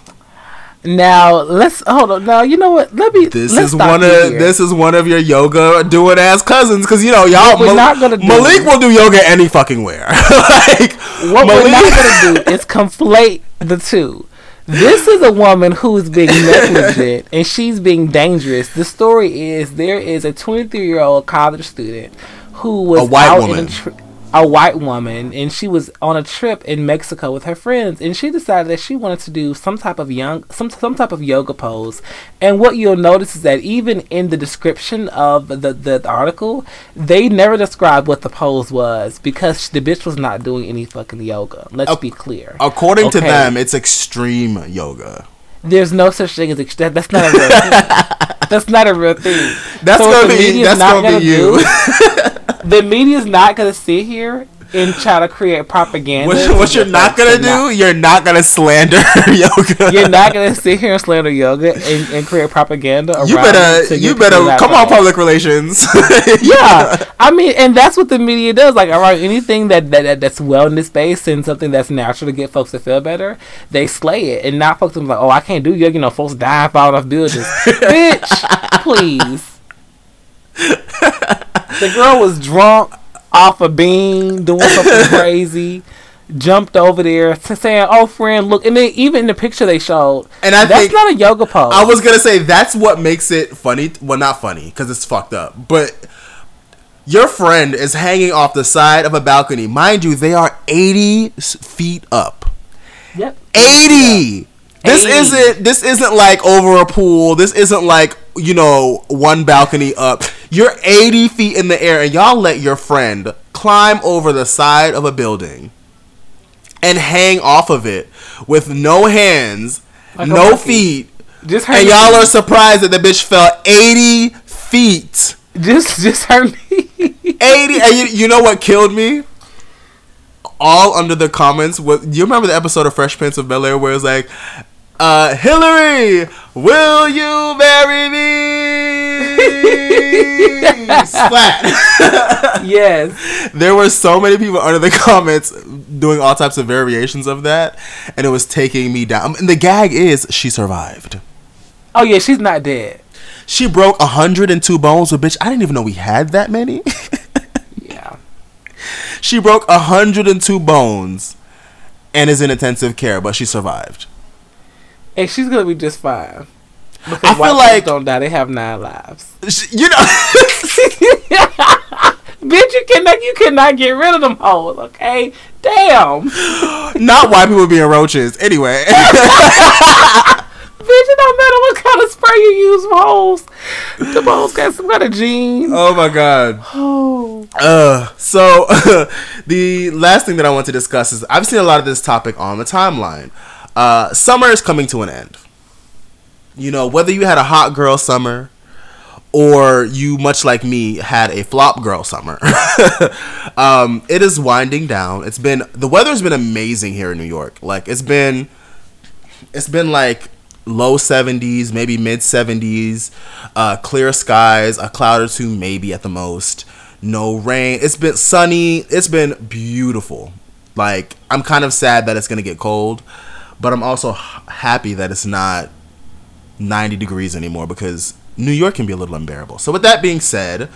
Now let's hold on. Now you know what? Let me. This is one of here. this is one of your yoga doing ass cousins because you know y'all. We're Mal- not gonna do Malik will do yoga any fucking where. like what Malik- we're not gonna do is conflate the two. This is a woman who's being negligent and she's being dangerous. The story is there is a 23 year old college student who was a white out woman. in tr- a white woman and she was on a trip in Mexico with her friends and she decided that she wanted to do some type of young some some type of yoga pose and what you'll notice is that even in the description of the, the, the article they never described what the pose was because the bitch was not doing any fucking yoga let's uh, be clear according okay. to them it's extreme yoga there's no such thing as extreme. that's not a real thing. that's not a real thing that's so gonna be that's gonna, gonna be you do, the media's not gonna sit here and try to create propaganda. What, what you're not gonna do? Not, you're not gonna slander yoga. You're not gonna sit here and slander yoga and, and create propaganda. you better, you better come on, public relations. yeah, I mean, and that's what the media does. Like around anything that, that, that's wellness based and something that's natural to get folks to feel better, they slay it, and not folks are like, oh, I can't do yoga. You know, folks die falling off buildings. Bitch, please. The girl was drunk off a bean, doing something crazy. Jumped over there to saying, "Oh, friend, look!" And then even in the picture they showed, and I that's not a yoga pose. I was gonna say that's what makes it funny. Well, not funny because it's fucked up, but your friend is hanging off the side of a balcony. Mind you, they are eighty feet up. Yep. Eighty. This isn't this isn't like over a pool. This isn't like you know one balcony up. You're 80 feet in the air, and y'all let your friend climb over the side of a building and hang off of it with no hands, like no feet. Just and y'all are surprised that the bitch fell 80 feet. Just just her 80 and you, you know what killed me? all under the comments was you remember the episode of Fresh Prince of Bel Air where it's like uh, Hilary, will you marry me? Splat. yes. There were so many people under the comments doing all types of variations of that, and it was taking me down. And the gag is she survived. Oh yeah, she's not dead. She broke 102 bones, but bitch, I didn't even know we had that many. yeah. She broke 102 bones and is in intensive care, but she survived and she's gonna be just fine. Because I feel like don't die; they have nine lives. You know, bitch, you cannot you cannot get rid of them hoes. Okay, damn. Not white people being roaches. Anyway. Bitch, it don't matter what kind of spray you use for holes. The holes got some kind of gene. Oh my god. Oh. Uh, so the last thing that I want to discuss is I've seen a lot of this topic on the timeline. Uh, summer is coming to an end. You know, whether you had a hot girl summer or you, much like me, had a flop girl summer, um, it is winding down. It's been the weather's been amazing here in New York. Like it's been, it's been like low 70s, maybe mid 70s, uh, clear skies, a cloud or two maybe at the most, no rain. It's been sunny. It's been beautiful. Like I'm kind of sad that it's gonna get cold but I'm also happy that it's not 90 degrees anymore because New York can be a little unbearable. So with that being said,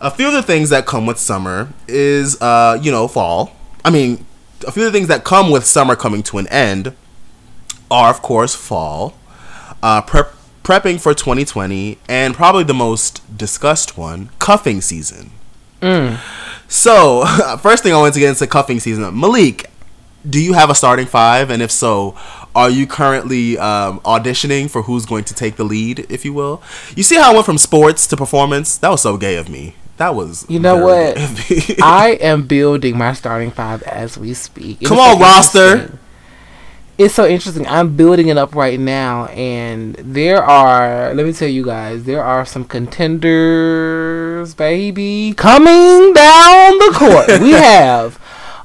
a few of the things that come with summer is uh, you know, fall. I mean, a few of the things that come with summer coming to an end are of course fall. uh, prep, prepping for 2020, and probably the most discussed one, cuffing season. Mm. So, first thing I want to get into cuffing season. Malik, do you have a starting five? And if so, are you currently um, auditioning for who's going to take the lead, if you will? You see how I went from sports to performance? That was so gay of me. That was. You know what? gay of me. I am building my starting five as we speak. It Come is so on, roster. It's so interesting. I'm building it up right now, and there are. Let me tell you guys, there are some contenders, baby, coming down the court. we have.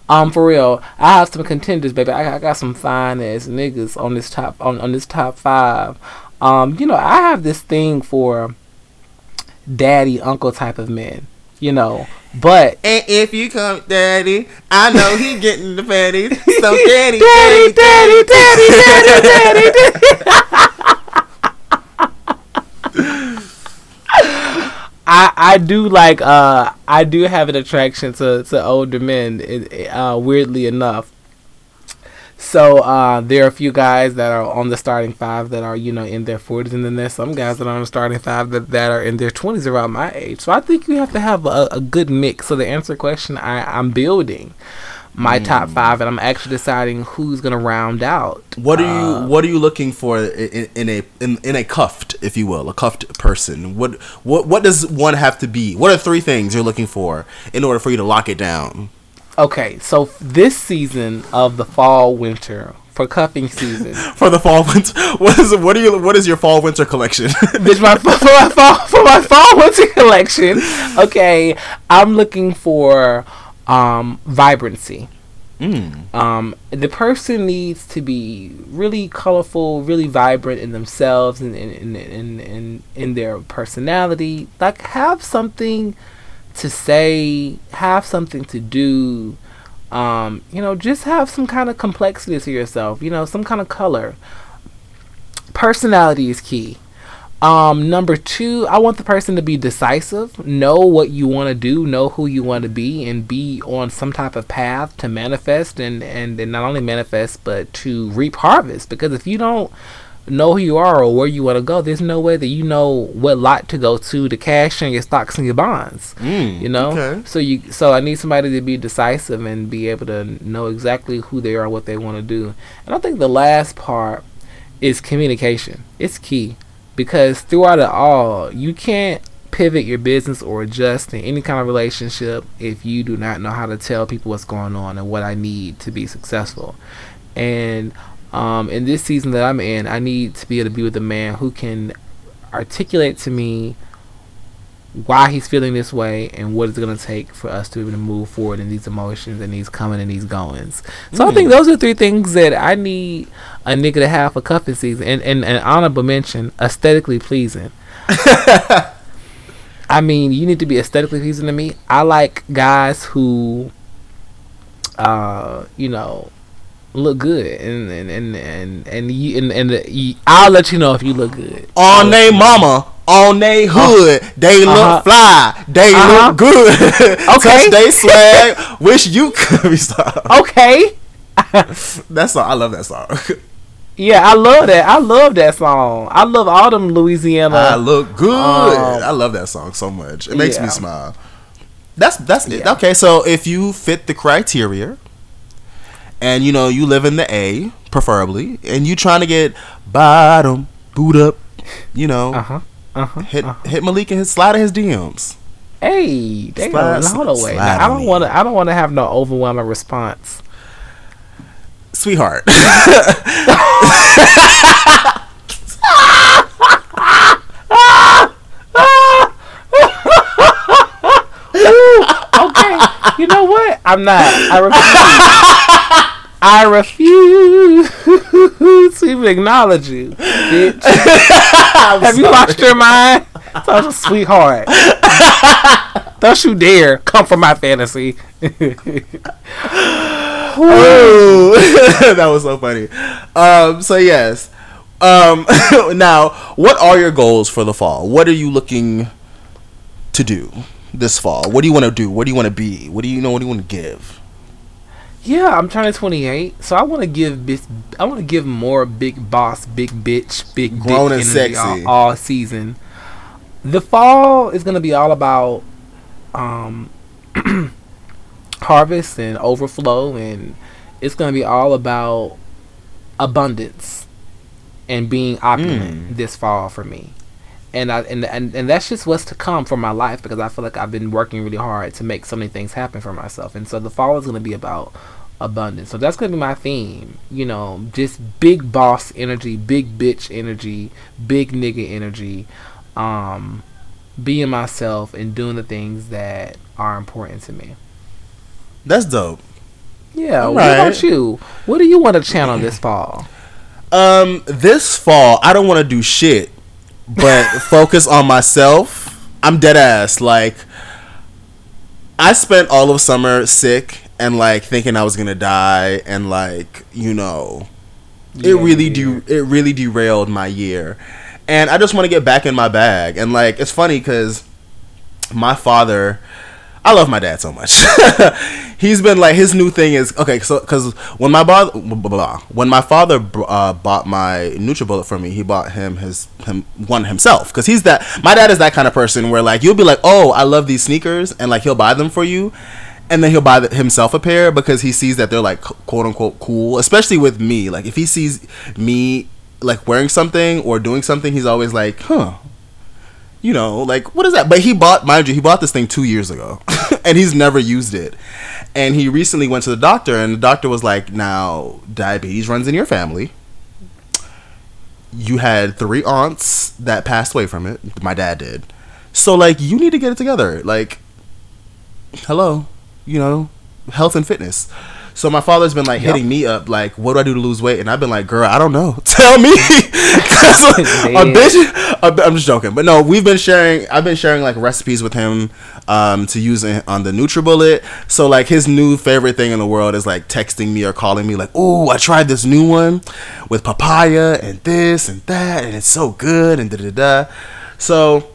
Um, for real, I have some contenders, baby. I, I got some fine ass niggas on this top on, on this top five. Um, you know, I have this thing for daddy uncle type of men. You know, but And if you come, daddy, I know he getting the fatties. So daddy, daddy, daddy, daddy, daddy, daddy, daddy. I I do like uh I do have an attraction to to older men. Uh, weirdly enough. So uh, there are a few guys that are on the starting five that are you know in their forties, and then there's some guys that are on the starting five that, that are in their twenties around my age. So I think you have to have a, a good mix. So to answer question, I I'm building my top five, and I'm actually deciding who's gonna round out. What are Uh, you What are you looking for in, in a in, in a cuffed, if you will, a cuffed person? What what what does one have to be? What are three things you're looking for in order for you to lock it down? Okay, so f- this season of the fall winter for cuffing season, For the fall winter, what is what are you what is your fall winter collection? bitch, my for my fall for my fall winter collection. Okay, I'm looking for um vibrancy. mm. Um, the person needs to be really colorful, really vibrant in themselves and in in, in, in, in their personality. Like have something to say, have something to do. Um, you know, just have some kind of complexity to yourself. You know, some kind of color. Personality is key. Um, number two, I want the person to be decisive, know what you want to do, know who you want to be, and be on some type of path to manifest and, and, and not only manifest, but to reap harvest. Because if you don't know who you are or where you want to go, there's no way that you know what lot to go to to cash in your stocks and your bonds. Mm, You know, okay. so you so I need somebody to be decisive and be able to know exactly who they are, what they want to do. And I think the last part is communication. It's key because throughout it all, you can't pivot your business or adjust in any kind of relationship if you do not know how to tell people what's going on and what I need to be successful. And um, in this season that I'm in, I need to be able to be with a man who can articulate to me why he's feeling this way and what it's going to take for us to be able to move forward in these emotions and these coming and these goings. So I think those are three things that I need a nigga to have for cuffing season. And, and an honorable mention, aesthetically pleasing. I mean, you need to be aesthetically pleasing to me. I like guys who, uh, you know, look good, and and and and and, you, and, and the, you, I'll let you know if you look good. On they mama, on they hood, they look Uh-huh. fly, they Uh-huh. look good. Okay. Touch they swag. Wish you could be stop. Okay. That song, I love that song. Yeah, I love that. I love that song. I love all them Louisiana. I look good. Um, I love that song so much. It makes me smile. That's that's it. Okay, so if you fit the criteria, and you know you live in the A, preferably, and you trying to get bottom boot up, you know, uh huh. Uh huh. hit hit Malik and his slide in his DMs. Hey, they Slide- go hold away. slide Now, I don't want to. I don't want to have no overwhelming response. Sweetheart, okay, you know what? I'm not. I refuse. I refuse to even acknowledge you, bitch. Have you lost your mind? Such a sweetheart. Don't you dare come for my fantasy. oh, that was so funny. Um, so yes. Um, now, what are your goals for the fall? What are you looking to do this fall? What do you want to do? What do you want to be? What do you know? What do you want to give? Yeah, I'm turning 28, so I want to give bis- I want to give more big boss, big bitch, big Grown dick and sexy. All, all season. The fall is gonna be all about um, harvest and overflow, and it's gonna be all about abundance and being opulent Mm. this fall for me. And I and, and and that's just what's to come for my life because I feel like I've been working really hard to make so many things happen for myself. And so the fall is going to be about abundance. So that's going to be my theme. You know, just big boss energy, big bitch energy, big nigga energy. Um, being myself and doing the things that are important to me. That's dope. Yeah. All What right. about you? What do you want to channel this fall? Um, this fall, I don't want to do shit, but focus on myself. I'm dead ass. Like, I spent all of summer sick and like thinking I was gonna die, and like you know, it Yeah, really yeah. de- it really derailed my year, and I just want to get back in my bag. And like, it's funny because my father. I love my dad so much. He's been like his new thing is okay. So because when my blah, blah, blah, when my father uh, bought my NutriBullet for me, he bought him his him one himself because he's that. My dad is that kind of person where like you'll be like, oh, I love these sneakers, and like he'll buy them for you, and then he'll buy himself a pair because he sees that they're like quote unquote cool. Especially with me, like if he sees me like wearing something or doing something, he's always like, huh, you know, like what is that? But he bought, mind you, he bought this thing two years ago, and he's never used it. And he recently went to the doctor, and the doctor was like, "Now, diabetes runs in your family. You had three aunts that passed away from it. My dad did. So, like, you need to get it together. Like, hello, you know, health and fitness." So my father's been like Yep. hitting me up, like, "What do I do to lose weight?" And I've been like, "Girl, I don't know. Tell me." 'Cause a bitch I'm just joking, but no, we've been sharing. I've been sharing like recipes with him um, to use in, on the NutriBullet. So like his new favorite thing in the world is like texting me or calling me like, "Oh, I tried this new one with papaya and this and that, and it's so good." And da da da. So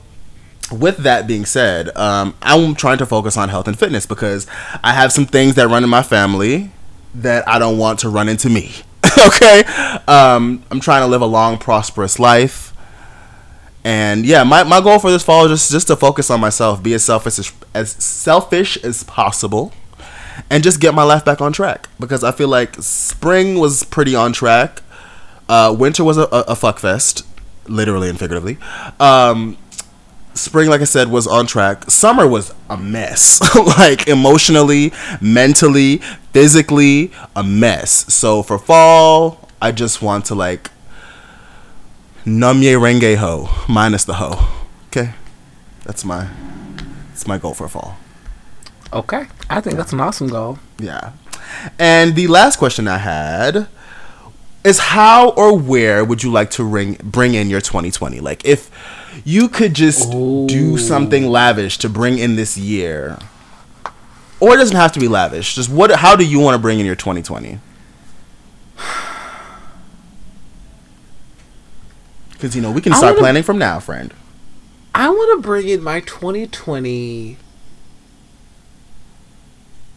with that being said, um, I'm trying to focus on health and fitness because I have some things that run in my family that I don't want to run into me. okay, um, I'm trying to live a long, prosperous life, and yeah, my, my goal for this fall is just just to focus on myself, be as selfish as, as selfish as possible, and just get my life back on track because I feel like spring was pretty on track. Uh, winter was a, a, a fuck fest, literally and figuratively. Um, spring like i said was on track summer was a mess like emotionally mentally physically a mess so for fall i just want to like numye renge ho minus the ho okay that's my that's my goal for fall Okay, I think that's an awesome goal. yeah and the last question i had is how or where would you like to ring, bring in your 2020 like if you could just do something lavish to bring in this year or it doesn't have to be lavish just what how do you want to bring in your 2020 because you know we can start wanna- planning from now friend I want to bring in my 2020.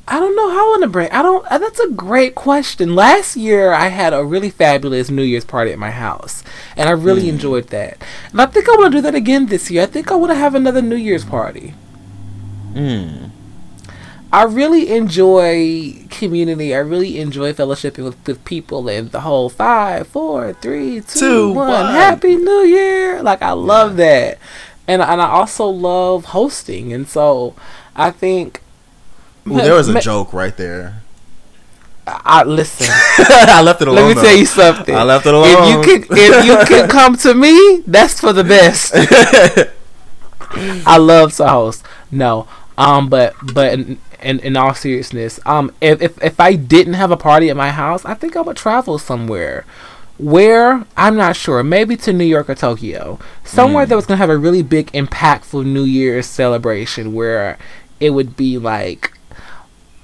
I don't know how I want to bring. I don't. That's a great question. Last year, I had a really fabulous New Year's party at my house, and I really enjoyed that. And I think I want to do that again this year. I think I want to have another New Year's party. mm. I really enjoy community. I really enjoy fellowshipping with, with people and the whole five, four, three, two, Two, one. one. Happy New Year! Like I love that, and and I also love hosting, and so I think. Ooh, there was a Ma- joke right there I listen. i left it alone let me though. tell you something. I left it If alone. you could, if you could come to me, that's for the best. I love to host. No, um, but but in, in, all seriousness, um, if, if if I didn't have a party at my house, I think I would travel somewhere. Where I'm not sure, maybe to New York or Tokyo, somewhere that was gonna have a really big, impactful New Year's celebration, where it would be like,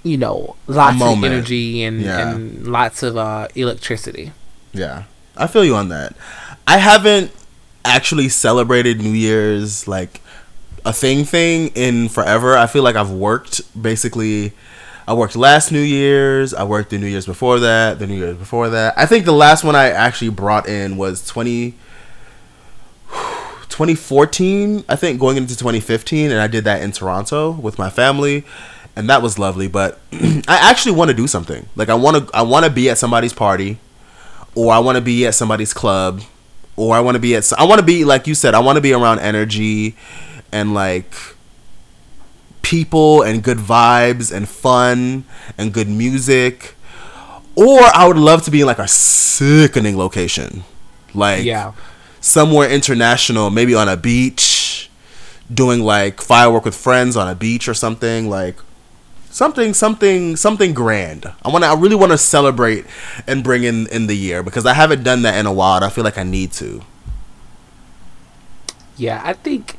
you know, lots of energy and Yeah. and lots of uh, electricity. Yeah, I feel you on that. I haven't actually celebrated New Year's like a thing thing in forever. I feel like I've worked basically I worked last New Year's. I worked the New Year's before that. The New Year's before that. I think the last one I actually brought in was 20, 2014. I think going into 2015, and I did that in Toronto with my family, and that was lovely. But I actually want to do something. Like I want to. I want to be at somebody's party, or I want to be at somebody's club, or I want to be at. I want to be like you said. I want to be around energy, and like people and good vibes and fun and good music. Or I would love to be in like a sickening location. Like Yeah. somewhere international, maybe on a beach, doing like firework with friends on a beach or something, like something something something grand. I want to I really want to celebrate and bring in in the year because I haven't done that in a while. And I feel like I need to. Yeah, I think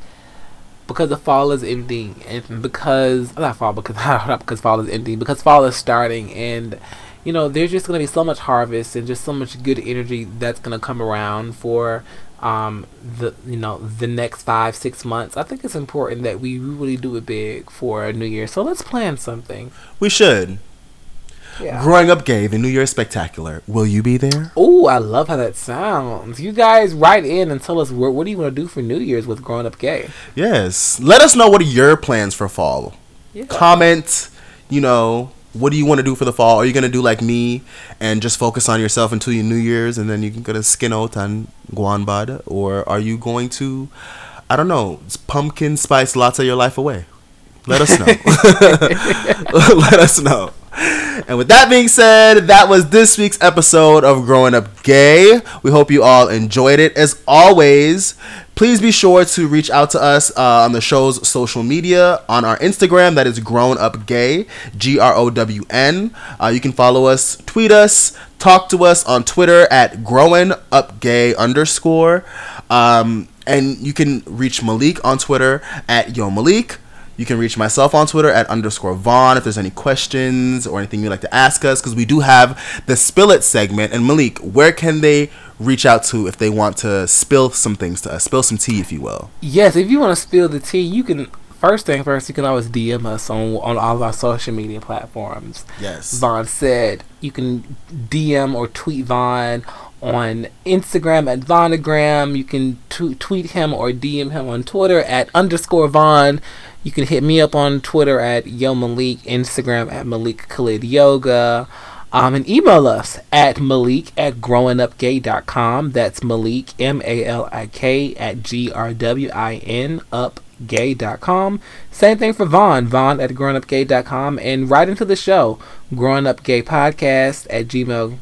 because the fall is ending, and because not fall because not because fall is ending, because fall is starting, and you know there's just gonna be so much harvest and just so much good energy that's gonna come around for um the you know the next five six months. I think it's important that we really do it big for new year. So let's plan something. We should. Yeah. Growing up gay, the New Year spectacular. Will you be there? Oh, I love how that sounds. You guys write in and tell us what, what do you want to do for New Year's with Growing Up Gay. Yes. Let us know what are your plans for fall. Yeah. Comment, you know, what do you want to do for the fall? Are you going to do like me and just focus on yourself until your New Year's and then you can go to skin out and guanbad? Or are you going to, I don't know, pumpkin spice latte your life away? Let us know. Let us know. And with that being said, that was this week's episode of Growing Up Gay. We hope you all enjoyed it. As always, please be sure to reach out to us uh, on the show's social media on our Instagram. That is Grown Up Gay, G R O W N. Uh, you can follow us, tweet us, talk to us on Twitter at Growing Up Gay underscore. Um, and you can reach Malik on Twitter at Yo Malik. You can reach myself on Twitter at underscore Vaun if there's any questions or anything you'd like to ask us, because we do have the Spill It segment. And Malik, where can they reach out to if they want to spill some things to us, spill some tea, if you will? Yes, if you want to spill the tea, you can. First thing first, you can always DM us on on all of our social media platforms. Yes. Vaun said you can DM or tweet Vaun on Instagram at Vaunagram. You can t- tweet him or DM him on Twitter at underscore Vaun. You can hit me up on Twitter at Yo Malik, Instagram at Malik Khalid Yoga. Um, and email us at Malik at growingupgay.com. That's Malik, M A L I K, at G R W I N upgay.com. Same thing for Vaun, Vaun at growingupgay.com. And right into the show, Growing Up Gay Podcast at gmail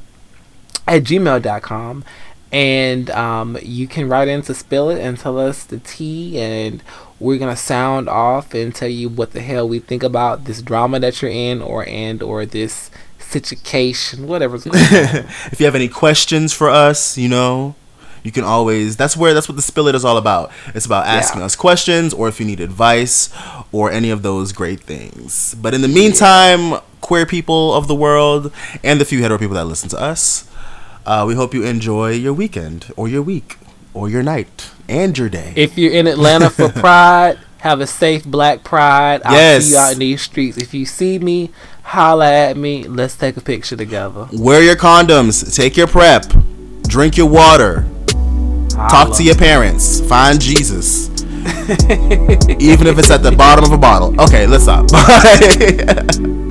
at gmail.com. And um, you can write in to spill it and tell us the tea, and we're gonna sound off and tell you what the hell we think about this drama that you're in, or and or this situation, whatever's going on. if you have any questions for us, you know, you can always. That's where that's what the spill it is all about. It's about asking Yeah. us questions, or if you need advice, or any of those great things. But in the meantime, queer people of the world and the few hetero people that listen to us, uh, we hope you enjoy your weekend, or your week, or your night, and your day. If you're in Atlanta for Pride, have a safe Black Pride. I'll Yes. see you out in these streets. If you see me, holla at me. Let's take a picture together. Wear your condoms. Take your PrEP. Drink your water. Talk to your parents. Find Jesus. Even if it's at the bottom of a bottle. Okay, let's stop. Bye.